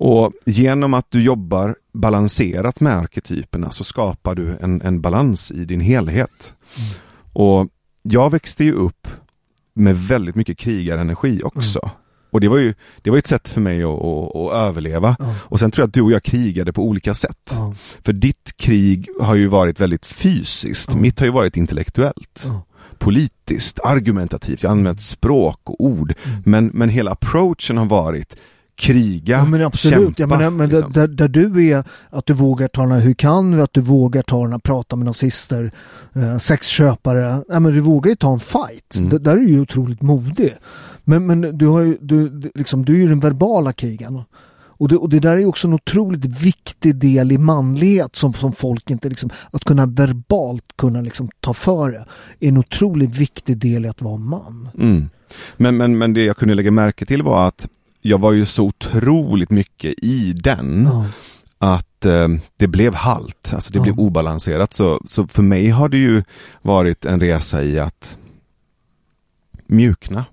S2: Och genom att du jobbar balanserat med arketyperna så skapar du en, en balans i din helhet. Mm. Och jag växte ju upp med väldigt mycket krigarenergi också. Mm. Och det var ju det var ett sätt för mig att, att, att överleva. Ja. Och sen tror jag att du och jag krigade på olika sätt. För ditt krig har ju varit väldigt fysiskt, mitt har ju varit intellektuellt. Politiskt, argumentativt, jag har använt språk och ord. Mm. Men, men hela approachen har varit kriga, ja,
S1: men absolut.
S2: kämpa.
S1: Ja, men, men liksom. där, där, du är, att du vågar ta den här, hur kan vi, att du vågar ta den här, prata med nazister, eh, sexköpare, ja, men du vågar ju ta en fight. Mm. där är du ju otroligt modig. Men, men du, har ju, du, liksom, du är ju den verbala krigen. Och det, och det där är också en otroligt viktig del i manlighet som, som folk inte liksom, att kunna verbalt kunna liksom ta för det. Är en otroligt viktig del i att vara man.
S2: Mm. Men, men, men det jag kunde lägga märke till var att jag var ju så otroligt mycket i den ja. att eh, det blev halt, alltså det ja. blev obalanserat. Så, så för mig har det ju varit en resa i att mjukna.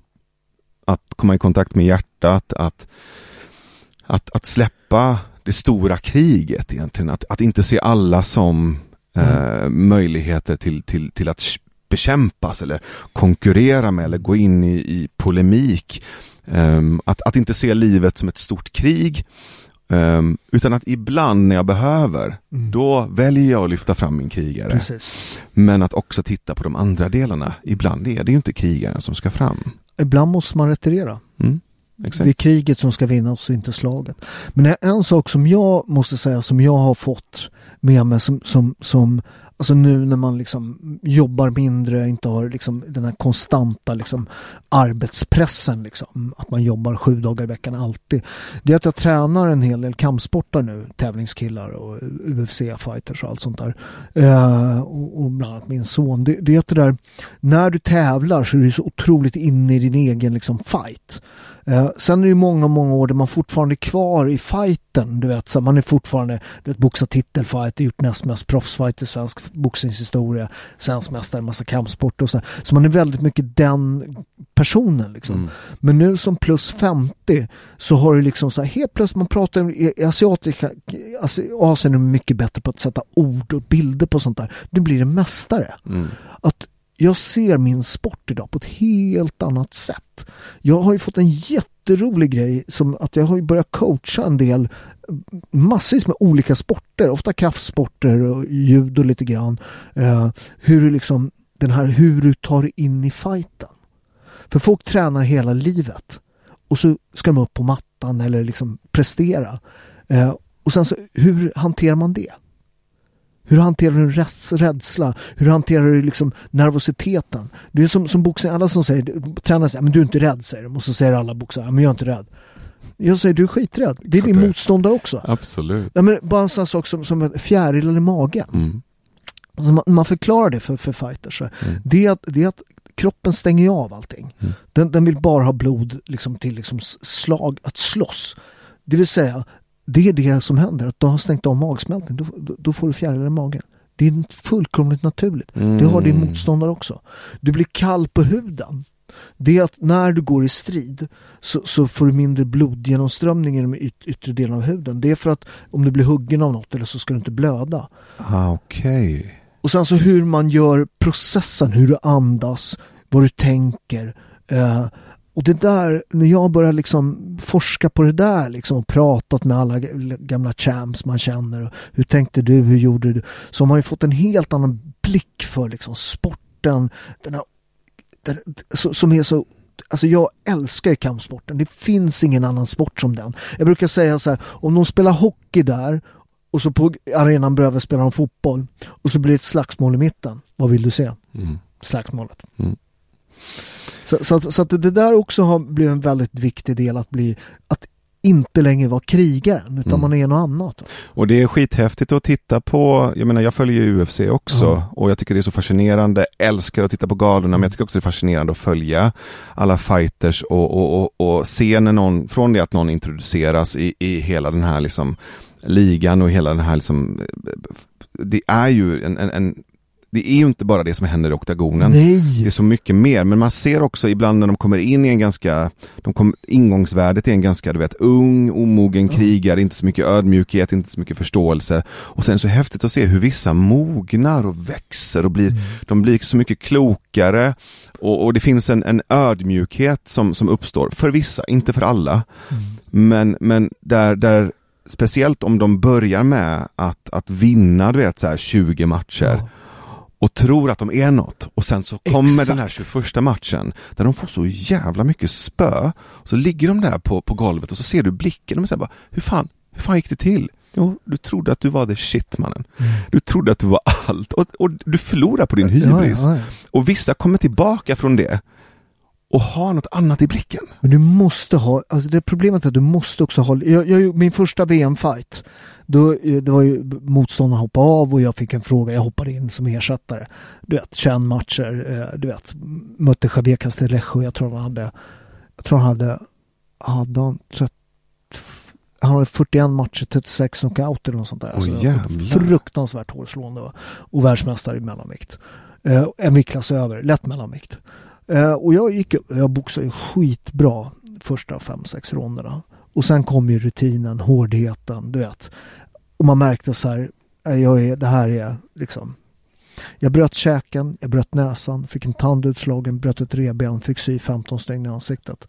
S2: Att komma i kontakt med hjärtat, att, att, att släppa det stora kriget egentligen. Att, att inte se alla som eh, möjligheter till, till, till att bekämpas eller konkurrera med eller gå in i, i polemik Um, att, att inte se livet som ett stort krig um, utan att ibland när jag behöver, mm. då väljer jag att lyfta fram min krigare.
S1: Precis.
S2: Men att också titta på de andra delarna. Ibland är det ju inte krigaren som ska fram.
S1: Ibland måste man retirera. Mm. Exakt. Det är kriget som ska vinnas och inte slaget. Men en sak som jag måste säga som jag har fått med mig som, som, som Alltså nu när man liksom jobbar mindre, inte har liksom den här konstanta liksom arbetspressen, liksom, att man jobbar sju dagar i veckan alltid. Det är att jag tränar en hel del kampsportar nu, tävlingskillar och UFC-fighters och allt sånt där. Eh, och, och, bland annat min son. Det, det är att det där, när du tävlar så är du så otroligt inne i din egen liksom fight. Eh, sen är det många, många år där man fortfarande är kvar i fighten. Du vet, så man är fortfarande, du vet, boxat titelfight, gjort näst mest proffsfight i svensk boxningshistoria, svensk mästare, massa kampsport och så. Så man är väldigt mycket den personen liksom. Mm. Men nu som plus 50 så har du liksom så här, helt plötsligt, man pratar om i asiatiska, Asien är mycket bättre på att sätta ord och bilder på sånt där. Du blir en mästare. Mm. Att jag ser min sport idag på ett helt annat sätt. Jag har ju fått en jätterolig grej som att jag har börjat coacha en del massvis med olika sporter, ofta kraftsporter och judo lite grann. Eh, hur du liksom, den här hur du tar in i fighten. För folk tränar hela livet och så ska de upp på mattan eller liksom prestera. Eh, och sen så, hur hanterar man det? Hur hanterar du rädsla? Hur hanterar du liksom nervositeten? Det är som, som boxning, alla som säger, tränare säger, men du är inte rädd säger de. Och så säger alla boxare, men jag är inte rädd. Jag säger, du är skiträdd. Det är din motståndare också.
S2: Absolut.
S1: Ja, men bara en sån sak som, som fjäril i magen. Mm. Alltså man, man, förklarar det för, för fighters. Mm. Det, är att, det är att kroppen stänger av allting. Mm. Den, den vill bara ha blod liksom, till liksom, slag, att slåss. Det vill säga, det är det som händer, att du har stängt av magsmältning, då, då, då får du fjärilar i magen. Det är fullkomligt naturligt. Mm. Det har din mm. motståndare också. Du blir kall på huden. Det är att när du går i strid så, så får du mindre blodgenomströmning i de yt yttre delen av huden. Det är för att om du blir huggen av något eller så ska du inte blöda.
S2: Ah, Okej. Okay.
S1: Och sen så hur man gör processen, hur du andas, vad du tänker. Eh, och det där, när jag börjar liksom forska på det där liksom, och pratat med alla gamla champs man känner. Och hur tänkte du, hur gjorde du? Så har man ju fått en helt annan blick för liksom, sporten. Den här, den, som är så Alltså jag älskar ju kampsporten. Det finns ingen annan sport som den. Jag brukar säga så här, om de spelar hockey där och så på arenan bredvid spelar de fotboll och så blir det ett slagsmål i mitten. Vad vill du se? Mm. Slagsmålet. Mm. Så, så, så, att det där också har blivit en väldigt viktig del att bli att inte längre vara krigaren utan mm. man är något annat.
S2: Och det är skithäftigt att titta på, jag menar jag följer ju UFC också ja. och jag tycker det är så fascinerande, älskar att titta på galorna men jag tycker också det är fascinerande att följa alla fighters och, och, och, och se när någon, från det att någon introduceras i, i hela den här liksom ligan och hela den här liksom det är ju en, en, en det är ju inte bara det som händer i oktagonen.
S1: Nej.
S2: Det är så mycket mer, men man ser också ibland när de kommer in i en ganska, de kom, ingångsvärdet är en ganska, du vet, ung, omogen krigare, inte så mycket ödmjukhet, inte så mycket förståelse. Och sen så häftigt att se hur vissa mognar och växer och blir, mm. de blir så mycket klokare. Och, och, det finns en, en ödmjukhet som, som uppstår, för vissa, inte för alla. Mm. Men, men där, där speciellt om de börjar med att, att vinna du vet, så här 20 matcher ja och tror att de är något och sen så kommer Exakt. den här 21 matchen där de får så jävla mycket spö. Så ligger de där på, på golvet och så ser du blicken och säger bara, hur fan, hur fan gick det till? Jo, du trodde att du var the shit mannen. Mm. Du trodde att du var allt och, och du förlorar på din hybris. Ja, ja, ja. Och vissa kommer tillbaka från det och har något annat i blicken.
S1: Men du måste ha, alltså det problemet är att du måste också ha, jag, jag, min första VM-fight då, eh, det var ju motståndaren hoppade av och jag fick en fråga. Jag hoppade in som ersättare. Du vet, 21 matcher. Eh, du vet, mötte Javier Castillejo. Jag tror han hade, jag tror han hade, hade han 30, han hade 41 matcher, 36 knockout eller något sånt där.
S2: Alltså, oh,
S1: fruktansvärt hårslående och världsmästare i mellanvikt. Eh, en viktklass över, lätt mellanvikt. Eh, och jag gick jag boxade skitbra första fem sex ronderna. Och sen kom ju rutinen, hårdheten, du vet. Och man märkte så här, jag är, det här är liksom jag bröt käken, jag bröt näsan, fick en tand utslagen, bröt ett reben, fick sy 15 stygn i ansiktet.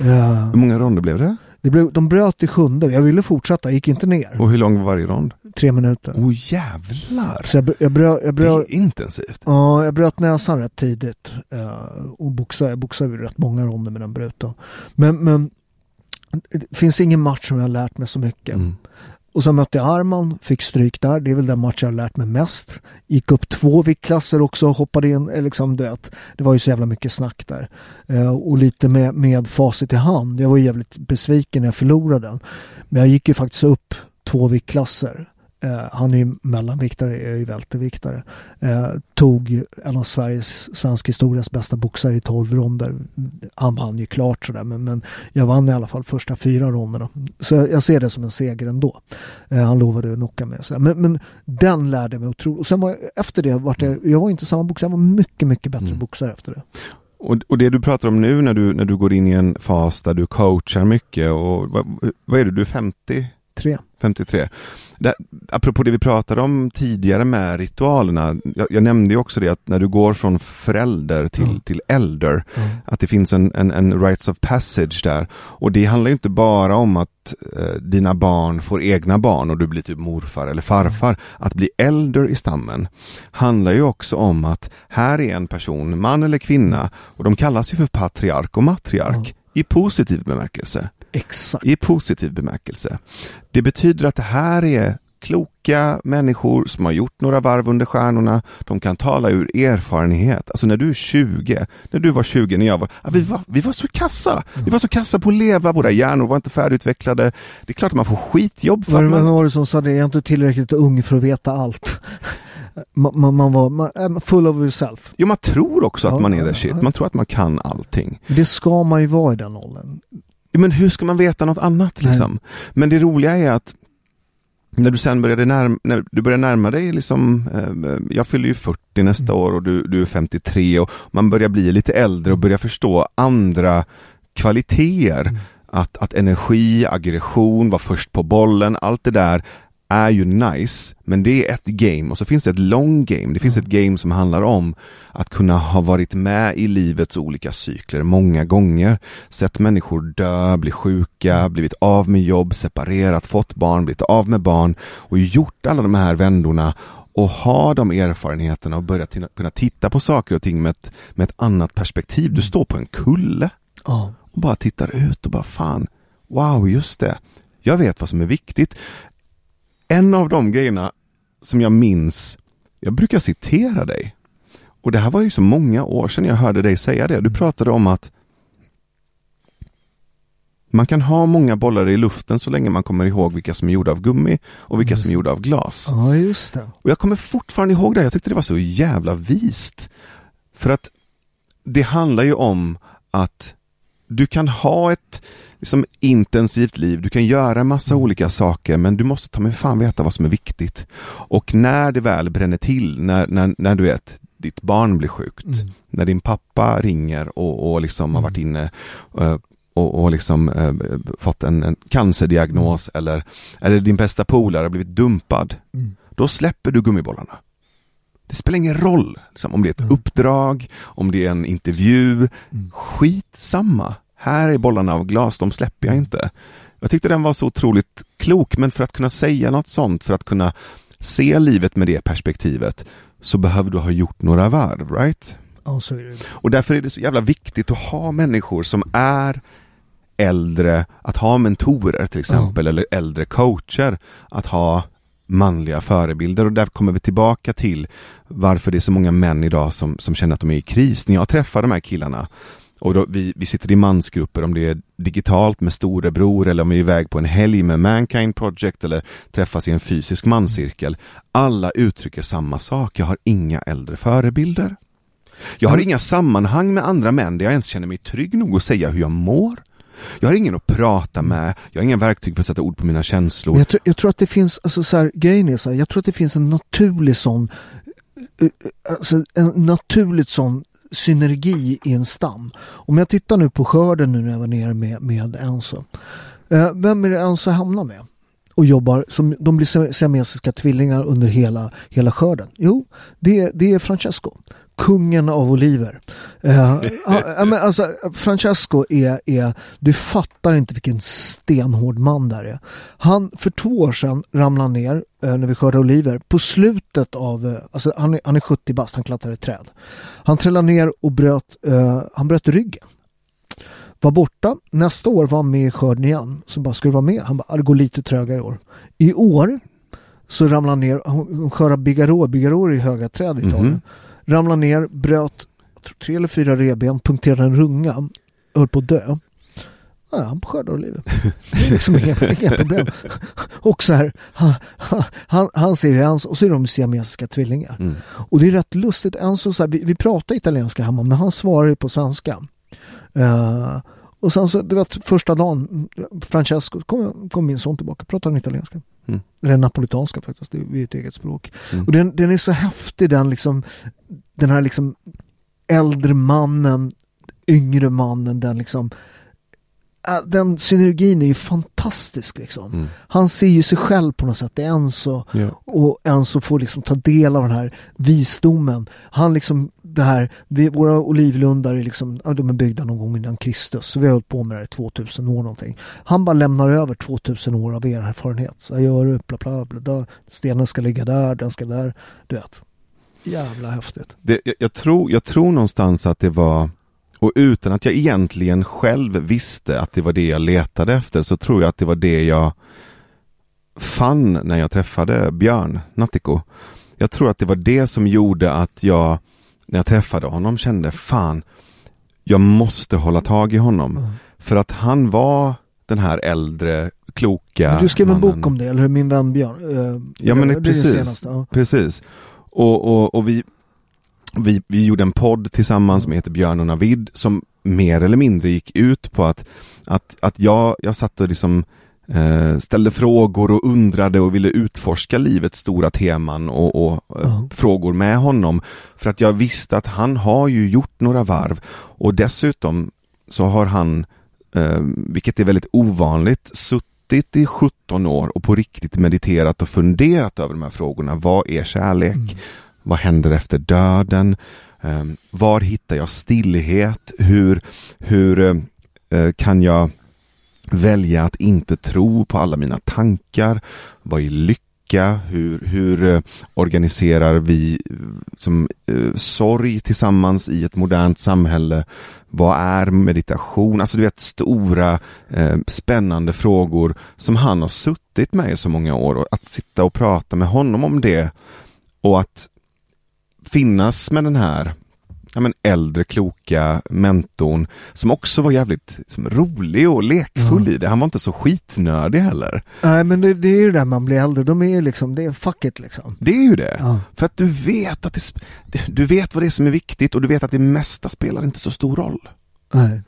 S2: Uh, hur många ronder blev det?
S1: Det blev, de bröt i sjunde, jag ville fortsätta, gick inte ner.
S2: Och hur lång var varje rond?
S1: Tre minuter.
S2: Åh oh, jävlar!
S1: Så jag, jag, bröt, jag bröt,
S2: det är intensivt.
S1: Ja, jag bröt näsan rätt tidigt. Uh, och boxade, jag boxade rätt många ronder med den bruten. Men, men det finns ingen match som jag har lärt mig så mycket. Mm. Och så mötte jag Arman, fick stryk där. Det är väl den match jag har lärt mig mest. Gick upp två viktklasser också, hoppade in. Liksom, det, det var ju så jävla mycket snack där. Eh, och lite med, med facit i hand. Jag var jävligt besviken när jag förlorade den. Men jag gick ju faktiskt upp två viktklasser. Eh, han är ju mellanviktare, jag är ju välterviktare. Eh, tog en av Sveriges, svensk historias bästa boxare i 12 ronder. Han vann ju klart sådär, men, men jag vann i alla fall första fyra ronderna. Så jag, jag ser det som en seger ändå. Eh, han lovade att knocka mig. Men, men den lärde mig otroligt. Och sen var jag, efter det, var det, jag var inte samma boxare, jag var mycket, mycket bättre mm. boxare efter det.
S2: Och, och det du pratar om nu när du, när du går in i en fas där du coachar mycket och vad, vad är det, du är 50?
S1: 53.
S2: 53. Det, apropå det vi pratade om tidigare med ritualerna. Jag, jag nämnde ju också det att när du går från förälder till, mm. till äldre, mm. att det finns en, en, en rites of passage där. Och det handlar inte bara om att eh, dina barn får egna barn och du blir typ morfar eller farfar. Mm. Att bli äldre i stammen handlar ju också om att här är en person, man eller kvinna, och de kallas ju för patriark och matriark i positiv bemärkelse.
S1: Exakt.
S2: I positiv bemärkelse. Det betyder att det här är kloka människor som har gjort några varv under stjärnorna. De kan tala ur erfarenhet. Alltså när du är 20, när du var 20, när jag var, ja, vi var, vi var så kassa. Vi var så kassa på att leva, våra hjärnor var inte färdigutvecklade. Det är klart att man får skitjobb.
S1: För var, man... var det som sa det, jag är inte tillräckligt ung för att veta allt. Man, man, var man, full of yourself.
S2: Jo, man tror också att ja, man är det shit. Man tror att man kan allting.
S1: Det ska man ju vara i den åldern.
S2: Men hur ska man veta något annat liksom? Men det roliga är att när du sen började närma, när du börjar närma dig, liksom, eh, jag fyller ju 40 nästa mm. år och du, du är 53 och man börjar bli lite äldre och börjar förstå andra kvaliteter. Mm. Att, att energi, aggression, vara först på bollen, allt det där är ju nice, men det är ett game och så finns det ett long game. Det finns ett game som handlar om att kunna ha varit med i livets olika cykler många gånger. Sett människor dö, bli sjuka, blivit av med jobb, separerat, fått barn, blivit av med barn och gjort alla de här vändorna och ha de erfarenheterna och börja kunna titta på saker och ting med ett, med ett annat perspektiv. Du står på en kulle och bara tittar ut och bara fan, wow, just det. Jag vet vad som är viktigt en av de grejerna som jag minns, jag brukar citera dig. Och det här var ju så många år sedan jag hörde dig säga det. Du pratade om att Man kan ha många bollar i luften så länge man kommer ihåg vilka som är gjorda av gummi och vilka som är gjorda av glas.
S1: Ja, just det.
S2: Och jag kommer fortfarande ihåg det. Jag tyckte det var så jävla vist. För att det handlar ju om att du kan ha ett liksom, intensivt liv, du kan göra massa mm. olika saker men du måste ta mig fan veta vad som är viktigt. Och när det väl bränner till, när, när, när du vet, ditt barn blir sjukt, mm. när din pappa ringer och, och liksom mm. har varit inne uh, och, och liksom uh, fått en, en cancerdiagnos mm. eller, eller din bästa polare har blivit dumpad, mm. då släpper du gummibollarna. Det spelar ingen roll liksom, om det är ett mm. uppdrag, om det är en intervju. Mm. Skitsamma. Här är bollarna av glas, de släpper jag inte. Jag tyckte den var så otroligt klok, men för att kunna säga något sånt, för att kunna se livet med det perspektivet, så behöver du ha gjort några varv, right?
S1: Ja, så är det.
S2: Och därför är det så jävla viktigt att ha människor som är äldre, att ha mentorer till exempel, ja. eller äldre coacher, att ha manliga förebilder och där kommer vi tillbaka till varför det är så många män idag som, som känner att de är i kris. När jag träffar de här killarna och då, vi, vi sitter i mansgrupper, om det är digitalt med storebror eller om vi är iväg på en helg med Mankind Project eller träffas i en fysisk manscirkel. Alla uttrycker samma sak, jag har inga äldre förebilder. Jag har mm. inga sammanhang med andra män där jag ens känner mig trygg nog att säga hur jag mår. Jag har ingen att prata med, jag har inga verktyg för att sätta ord på mina känslor.
S1: Jag tror, jag tror att det finns, alltså så här, grejen är så här, jag tror att det finns en naturlig sån, eh, eh, alltså en naturligt sån synergi i en stam. Om jag tittar nu på skörden nu när jag var nere med, med Enzo. Eh, vem är det Enzo hamnar med? och jobbar, som, de blir siamesiska tvillingar under hela, hela skörden. Jo, det, det är Francesco kungen av oliver. Uh, alltså, Francesco är, är, du fattar inte vilken stenhård man där är. Han, för två år sedan ramlade ner uh, när vi skördade oliver på slutet av, uh, alltså han är, han är 70 bast, han klättrar i träd. Han trillade ner och bröt, han bröt ryggen. Var borta, nästa år var han med i skörden igen. Så bara, ska du vara med? Han bara, det går lite trögare i år. I år så ramlade han ner, hon skördar bigarå, bigarå är höga träd i Italien. Mm -hmm ramlade ner, bröt tre eller fyra reben, punkterade en runga, höll på att dö. Ja, han skördar livet. Det är liksom inga, inga problem. Och så här, han, han, han ser ju hans, och så är de siamesiska tvillingar. Mm. Och det är rätt lustigt, en så, så här, vi, vi pratar italienska hemma, men han svarar ju på svenska. Uh, och sen så, det var första dagen, Francesco, kom, kom min son tillbaka, pratade han italienska. Mm. Eller napolitanska faktiskt, det är ett eget språk. Mm. Och den, den är så häftig den liksom, den här liksom äldre mannen, yngre mannen, den liksom den synergin är ju fantastisk liksom. Mm. Han ser ju sig själv på något sätt, är Enzo yeah. och Enzo får liksom ta del av den här visdomen. Han liksom det här, vi, våra olivlundar är liksom, ja, de är byggda någon gång innan Kristus, så vi har hållit på med det i 2000 år någonting. Han bara lämnar över 2000 år av erfarenhet. Så jag gör upp, bla, bla, bla, bla, stenen ska ligga där, den ska där, du vet. Jävla häftigt.
S2: Det, jag, jag, tror, jag tror någonstans att det var och utan att jag egentligen själv visste att det var det jag letade efter så tror jag att det var det jag fann när jag träffade Björn Nattiko. Jag tror att det var det som gjorde att jag när jag träffade honom kände fan, jag måste hålla tag i honom. Mm. För att han var den här äldre, kloka
S1: men Du skrev en bok om det, eller hur? Min vän Björn. Uh,
S2: ja men precis. Ja. Precis. Och, och, och vi, vi, vi gjorde en podd tillsammans som heter Björn och Navid som mer eller mindre gick ut på att, att, att jag, jag satt och liksom eh, ställde frågor och undrade och ville utforska livets stora teman och, och eh, frågor med honom. För att jag visste att han har ju gjort några varv och dessutom så har han, eh, vilket är väldigt ovanligt, suttit i 17 år och på riktigt mediterat och funderat över de här frågorna. Vad är kärlek? Mm. Vad händer efter döden? Var hittar jag stillhet? Hur, hur kan jag välja att inte tro på alla mina tankar? Vad är lycka? Hur, hur eh, organiserar vi eh, som eh, sorg tillsammans i ett modernt samhälle? Vad är meditation? Alltså du vet stora eh, spännande frågor som han har suttit med i så många år och att sitta och prata med honom om det och att finnas med den här ja, men äldre kloka mentorn som också var jävligt som, rolig och lekfull mm. i det. Han var inte så skitnödig heller.
S1: Nej men det, det är ju det man blir äldre, de är liksom, det är fuck it liksom.
S2: Det är ju det. Ja. För att du vet att det, du vet vad det är som är viktigt och du vet att det mesta spelar inte så stor roll.
S1: Nej.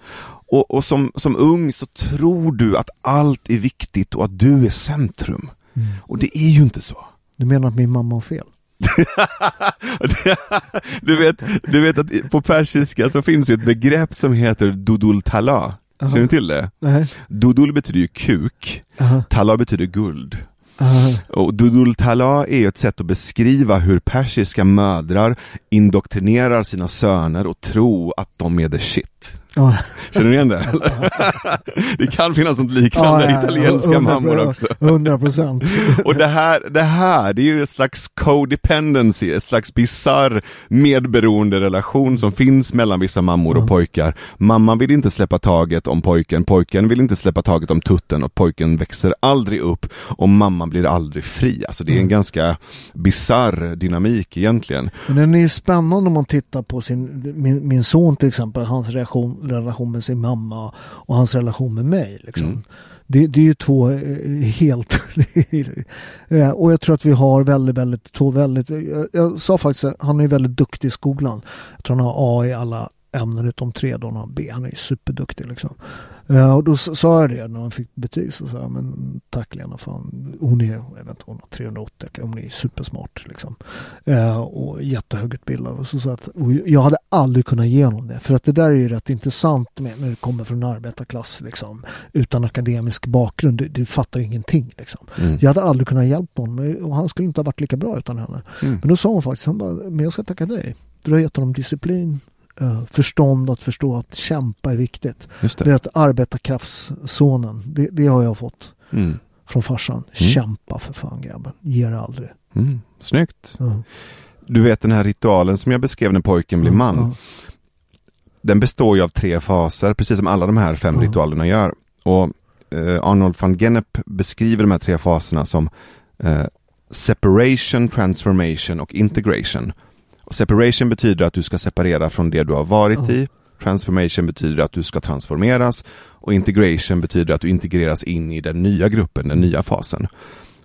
S2: Och, och som, som ung så tror du att allt är viktigt och att du är centrum. Mm. Och det är ju inte så.
S1: Du menar att min mamma har fel?
S2: du, vet, du vet att på persiska så finns det ett begrepp som heter dudul tala. Känner du till det?
S1: Uh-huh.
S2: Dudul betyder ju kuk, uh-huh. tala betyder guld.
S1: Uh-huh.
S2: Och Dudul Tala är ett sätt att beskriva hur persiska mödrar indoktrinerar sina söner och tro att de är the shit.
S1: Ja.
S2: Känner du igen det? det kan finnas något liknande ja, ja, italienska 100%, mammor också.
S1: 100 procent.
S2: och det här, det här, det är ju ett slags codependency, ett slags bizarr medberoende relation som finns mellan vissa mammor och pojkar. Mamman vill inte släppa taget om pojken, pojken vill inte släppa taget om tutten och pojken växer aldrig upp och mamman blir aldrig fri. Alltså det är en mm. ganska bizarr dynamik egentligen.
S1: Men den är ju spännande om man tittar på sin, min, min son till exempel, hans reaktion relation med sin mamma och hans relation med mig. Liksom. Mm. Det, det, är ju två eh, helt... Eh, och jag tror att vi har väldigt, väldigt, två väldigt... Jag, jag sa faktiskt att han är väldigt duktig i skolan. Jag tror han har A i alla ämnen utom tre, då han har B. Han är superduktig liksom. Uh, och då sa jag det när han fick betyg. Så sa jag, men tack Lena, fan. hon är, jag vet inte, hon har 380, hon är supersmart liksom. Uh, och jättehögutbildad. Och så, så att, jag hade aldrig kunnat ge honom det. För att det där är ju rätt intressant med, när det kommer från arbetarklass liksom. Utan akademisk bakgrund, du, du fattar ingenting liksom. Mm. Jag hade aldrig kunnat hjälpa honom och han skulle inte ha varit lika bra utan henne. Mm. Men då sa hon faktiskt, han bara, men jag ska tacka dig. Du har gett honom disciplin, uh, förstånd att förstå att kämpa är viktigt.
S2: Just det.
S1: det är att arbetarkraftssonen, det, det har jag fått mm. från farsan. Mm. Kämpa för fan grabben, ge det aldrig.
S2: Mm. Snyggt. Uh. Du vet den här ritualen som jag beskrev när pojken blir man. Den består ju av tre faser, precis som alla de här fem ritualerna gör. Och eh, Arnold van Gennep beskriver de här tre faserna som eh, separation, transformation och integration. Och separation betyder att du ska separera från det du har varit oh. i. Transformation betyder att du ska transformeras och integration betyder att du integreras in i den nya gruppen, den nya fasen.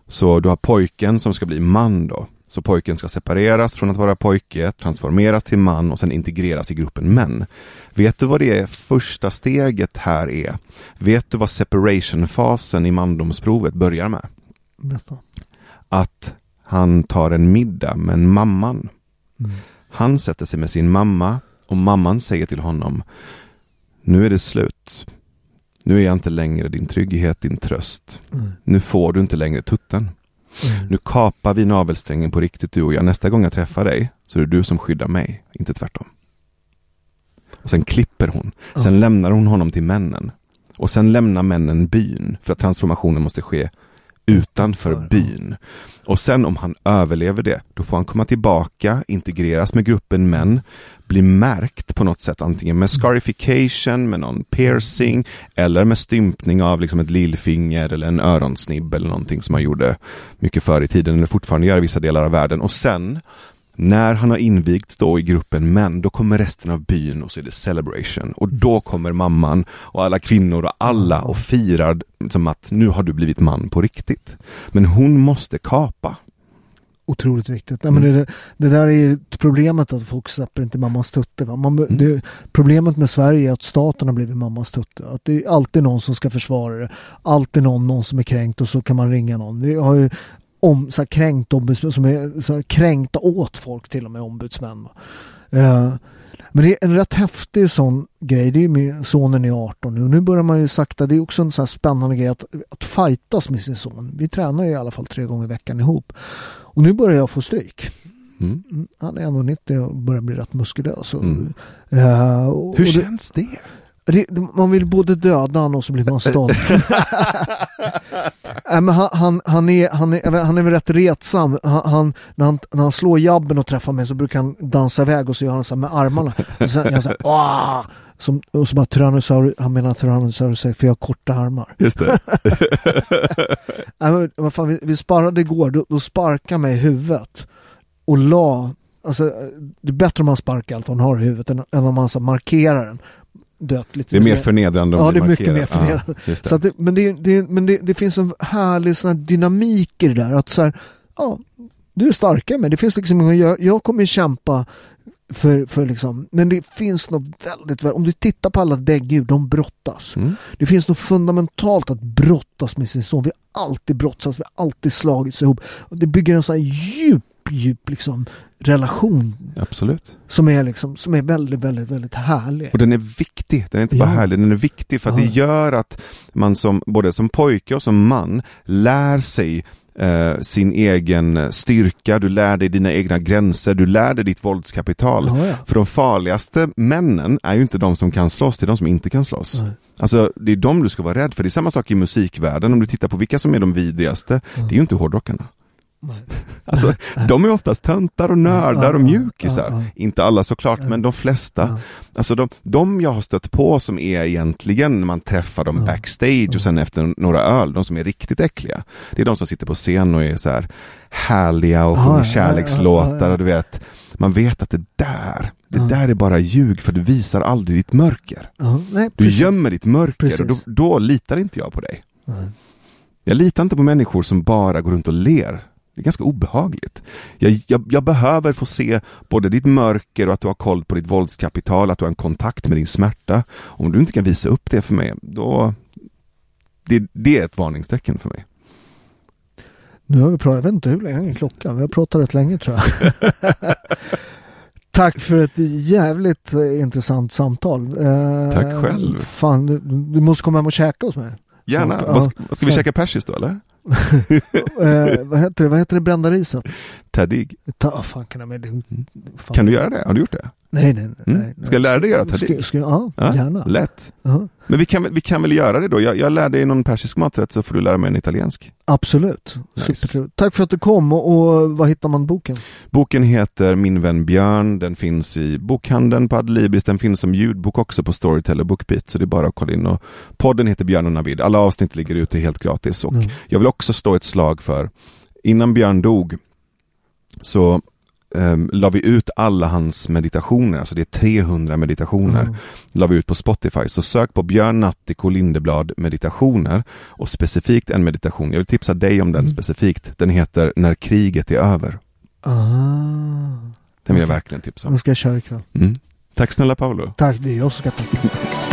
S2: Så du har pojken som ska bli man då. Så pojken ska separeras från att vara pojke, transformeras till man och sen integreras i gruppen män. Vet du vad det första steget här är? Vet du vad separation-fasen i mandomsprovet börjar med? Att han tar en middag med mamman. Han sätter sig med sin mamma och mamman säger till honom Nu är det slut. Nu är jag inte längre din trygghet, din tröst. Mm. Nu får du inte längre tutten. Mm. Nu kapar vi navelsträngen på riktigt du och jag. Nästa gång jag träffar dig så är det du som skyddar mig, inte tvärtom. Och sen klipper hon. Sen mm. lämnar hon honom till männen. Och sen lämnar männen byn för att transformationen måste ske utanför byn. Och sen om han överlever det, då får han komma tillbaka, integreras med gruppen män, bli märkt på något sätt, antingen med scarification, med någon piercing eller med stympning av liksom ett lillfinger eller en öronsnibb eller någonting som man gjorde mycket förr i tiden eller fortfarande gör i vissa delar av världen. Och sen när han har invigts då i gruppen män, då kommer resten av byn och så är det celebration. Och då kommer mamman och alla kvinnor och alla och firar som att nu har du blivit man på riktigt. Men hon måste kapa.
S1: Otroligt viktigt. Mm. men det, det, där är problemet att folk släpper inte mammas tutte. Va? Man, mm. det, problemet med Sverige är att staten har blivit mammas tutte. Att det är alltid någon som ska försvara det. Alltid någon, någon som är kränkt och så kan man ringa någon. Vi har ju om, så här, kränkt ombudsmän som är så här, kränkta åt folk till och med ombudsmän. Uh, men det är en rätt häftig sån grej. Det är min sonen är 18 nu. Nu börjar man ju sakta. Det är också en sån här spännande grej att, att fightas med sin son. Vi tränar ju i alla fall tre gånger i veckan ihop. Och nu börjar jag få stryk. Mm. mm han är 1,90 och börjar bli rätt muskulös. Mm.
S2: Uh, och, Hur känns det?
S1: Man vill både döda honom och så blir man stolt. men han, han, han, är, han, är, han är väl rätt retsam. Han, han, när, han, när han slår jabben och träffar mig så brukar han dansa iväg och så gör han så här med armarna. Och sen jag så här, Åh! Som, och så bara Tyrannosaurus, han menar Tyrannosaurus för jag har korta armar.
S2: Just det.
S1: äh, men, vad fan, vi, vi sparrade igår, då, då sparkade mig i huvudet och la alltså, det är bättre om man sparkar allt hon har i huvudet än, än om man så markerar den.
S2: Dött lite det är mer förnedrande
S1: om Ja, det är mycket mer förnedrande. Ja, det. Så det, men det, det, men det, finns en härlig sån här dynamik i det där. Att så här, ja, du är starkare men det finns liksom, jag, jag kommer kämpa för, för liksom, men det finns något väldigt, om du tittar på alla däggdjur, de brottas. Mm. Det finns något fundamentalt att brottas med sin son. Vi har alltid brottats, vi har alltid slagits ihop. Det bygger en sån här djup, djup liksom relation.
S2: Absolut.
S1: Som är liksom, som är väldigt, väldigt, väldigt härlig.
S2: Och den är viktig, den är inte bara ja. härlig, den är viktig för att ja. det gör att man som, både som pojke och som man lär sig eh, sin egen styrka, du lär dig dina egna gränser, du lär dig ditt våldskapital. Ja, ja. För de farligaste männen är ju inte de som kan slåss, det är de som inte kan slåss. Nej. Alltså det är de du ska vara rädd för. Det är samma sak i musikvärlden, om du tittar på vilka som är de vidrigaste, det är ju inte hårdrockarna. Alltså, de är oftast töntar och nördar och mjukisar. Inte alla såklart, men de flesta. Alltså de, de jag har stött på som är egentligen, när man träffar dem backstage och sen efter några öl, de som är riktigt äckliga. Det är de som sitter på scen och är så här härliga och sjunger kärlekslåtar och du vet. Man vet att det där, det där är bara ljug för du visar aldrig ditt mörker.
S1: Nej,
S2: du gömmer ditt mörker precis. och då, då, litar inte jag på dig. Nej. Jag litar inte på människor som bara går runt och ler. Det är ganska obehagligt. Jag, jag, jag, behöver få se både ditt mörker och att du har koll på ditt våldskapital, att du har en kontakt med din smärta. Om du inte kan visa upp det för mig, då... Det, det är ett varningstecken för mig.
S1: Nu har vi pratat, jag vet inte hur länge klockan, vi har pratat rätt länge tror jag. Tack för ett jävligt eh, intressant samtal.
S2: Tack själv.
S1: Fan, du, du måste komma hem och käka hos mig.
S2: Gärna. Så, vad, ska, ska vi käka persis då eller?
S1: Eh, vad heter det? Vad heter det brända riset?
S2: Taddig.
S1: Ta, fan, kan, jag, mm.
S2: fan. kan du göra det? Har du gjort det?
S1: Nej, nej, nej. Mm.
S2: Ska jag lära dig göra
S1: taddig? Ska, ja, ja, gärna.
S2: Lätt. Uh -huh. Men vi kan, vi kan väl göra det då? Jag, jag lär dig någon persisk maträtt så får du lära mig en italiensk.
S1: Absolut. Nice. Tack för att du kom och, och var hittar man boken?
S2: Boken heter Min vän Björn. Den finns i bokhandeln på Adlibris. Den finns som ljudbok också på Storytel och Bookbeat. Så det är bara att kolla in. Och podden heter Björn och Navid. Alla avsnitt ligger ute helt gratis. Och mm. Jag vill också stå ett slag för, innan Björn dog så um, la vi ut alla hans meditationer, alltså det är 300 meditationer, mm. la vi ut på Spotify. Så sök på Björn Nattiko Lindeblad meditationer och specifikt en meditation, jag vill tipsa dig om den mm. specifikt, den heter När kriget är över.
S1: Ah.
S2: Den vill jag verkligen tipsa om.
S1: Den ska jag köra ikväll.
S2: Mm. Tack snälla Paolo.
S1: Tack, det är jag som ska tacka.